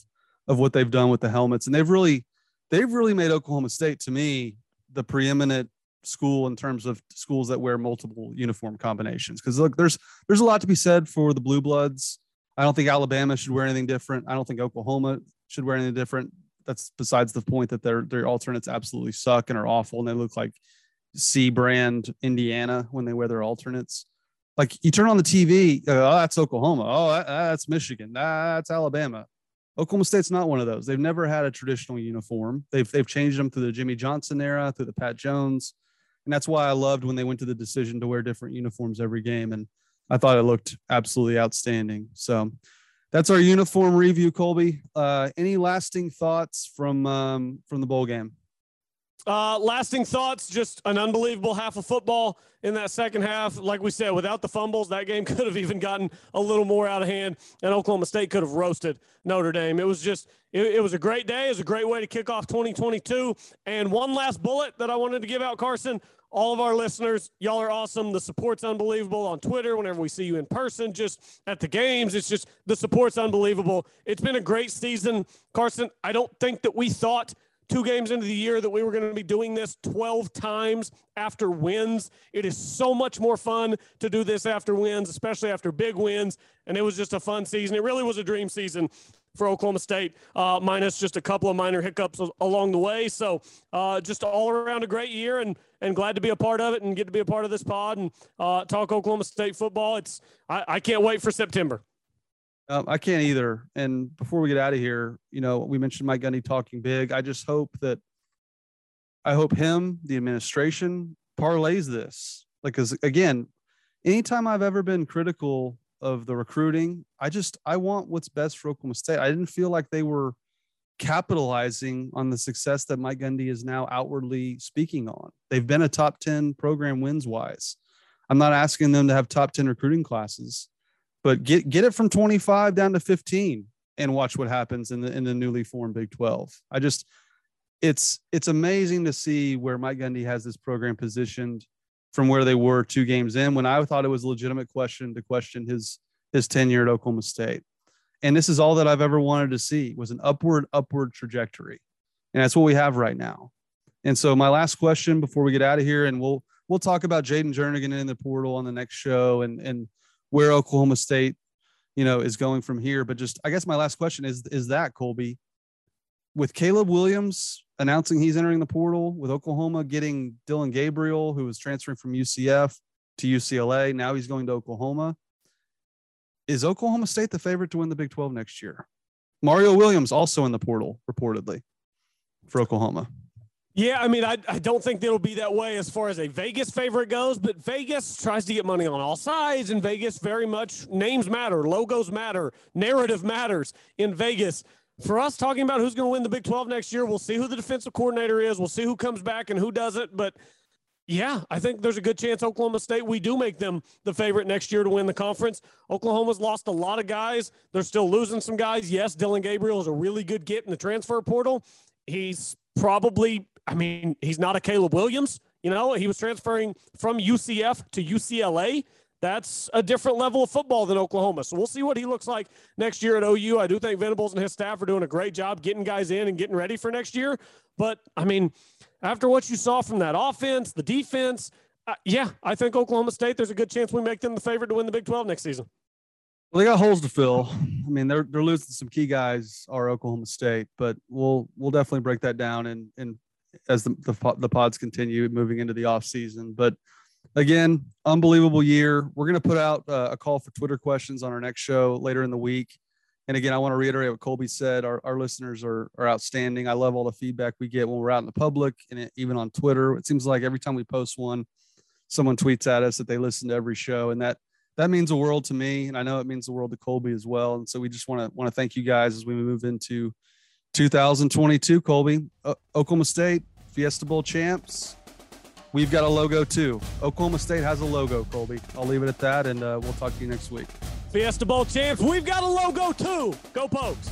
of what they've done with the helmets, and they've really, they've really made Oklahoma State to me the preeminent school in terms of schools that wear multiple uniform combinations. Because look, there's there's a lot to be said for the blue bloods. I don't think Alabama should wear anything different. I don't think Oklahoma should wear anything different. That's besides the point that their their alternates absolutely suck and are awful, and they look like C brand Indiana when they wear their alternates. Like you turn on the TV, oh, that's Oklahoma. Oh, that, that's Michigan. That's Alabama. Oklahoma State's not one of those. They've never had a traditional uniform. They've they've changed them through the Jimmy Johnson era, through the Pat Jones, and that's why I loved when they went to the decision to wear different uniforms every game. And I thought it looked absolutely outstanding. So that's our uniform review, Colby. Uh, any lasting thoughts from um, from the bowl game? Uh, lasting thoughts, just an unbelievable half of football in that second half. Like we said, without the fumbles, that game <laughs> could have even gotten a little more out of hand, and Oklahoma State could have roasted Notre Dame. It was just, it, it was a great day. It was a great way to kick off 2022. And one last bullet that I wanted to give out, Carson. All of our listeners, y'all are awesome. The support's unbelievable on Twitter whenever we see you in person, just at the games. It's just the support's unbelievable. It's been a great season. Carson, I don't think that we thought – two games into the year that we were going to be doing this 12 times after wins. It is so much more fun to do this after wins, especially after big wins. And it was just a fun season. It really was a dream season for Oklahoma State, uh, minus just a couple of minor hiccups along the way. So uh, just all around a great year and and glad to be a part of it and get to be a part of this pod and uh, talk Oklahoma State football. It's I, I can't wait for September. Um, I can't either. And before we get out of here, you know, we mentioned Mike Gundy talking big. I just hope that I hope him, the administration, parlays this. Like, because again, anytime I've ever been critical of the recruiting, I just I want what's best for Oklahoma State. I didn't feel like they were capitalizing on the success that Mike Gundy is now outwardly speaking on. They've been a top 10 program wins wise. I'm not asking them to have top 10 recruiting classes but get get it from 25 down to 15 and watch what happens in the in the newly formed Big 12. I just it's it's amazing to see where Mike Gundy has this program positioned from where they were two games in when I thought it was a legitimate question to question his his tenure at Oklahoma State. And this is all that I've ever wanted to see was an upward upward trajectory. And that's what we have right now. And so my last question before we get out of here and we'll we'll talk about Jaden Jernigan in the portal on the next show and and where Oklahoma State, you know, is going from here. But just, I guess my last question is, is that Colby, with Caleb Williams announcing he's entering the portal, with Oklahoma getting Dillon Gabriel, who was transferring from UCF to UCLA, now he's going to Oklahoma. Is Oklahoma State the favorite to win the Big 12 next year? Mario Williams also in the portal, reportedly, for Oklahoma. Yeah, I mean, I, I don't think it'll be that way as far as a Vegas favorite goes, but Vegas tries to get money on all sides, and Vegas very much names matter, logos matter, narrative matters in Vegas. For us talking about who's going to win the Big 12 next year, we'll see who the defensive coordinator is, we'll see who comes back and who doesn't. But yeah, I think there's a good chance Oklahoma State, we do make them the favorite next year to win the conference. Oklahoma's lost a lot of guys. They're still losing some guys. Yes, Dillon Gabriel is a really good get in the transfer portal. He's probably I mean, he's not a Caleb Williams. You know, he was transferring from UCF to UCLA. That's a different level of football than Oklahoma. So we'll see what he looks like next year at OU. I do think Venables and his staff are doing a great job getting guys in and getting ready for next year. But I mean, after what you saw from that offense, the defense, uh, yeah, I think Oklahoma State, there's a good chance we make them the favorite to win the Big 12 next season. Well, they got holes to fill. I mean, they're they're losing some key guys, are Oklahoma State, but we'll we'll definitely break that down and and as the, the, the pods continue moving into the off season. But again, unbelievable year. We're going to put out uh, a call for Twitter questions on our next show later in the week. And again, I want to reiterate what Colby said. Our, our listeners are, are outstanding. I love all the feedback we get when we're out in the public and it, even on Twitter. It seems like every time we post one, someone tweets at us that they listen to every show. And that, that means the world to me. And I know it means the world to Colby as well. And so we just want to, want to thank you guys as we move into 2022, Colby, Oklahoma State, Fiesta Bowl champs. We've got a logo too. Oklahoma State has a logo, Colby. I'll leave it at that, and uh, we'll talk to you next week. Fiesta Bowl champs, we've got a logo too. Go Pokes.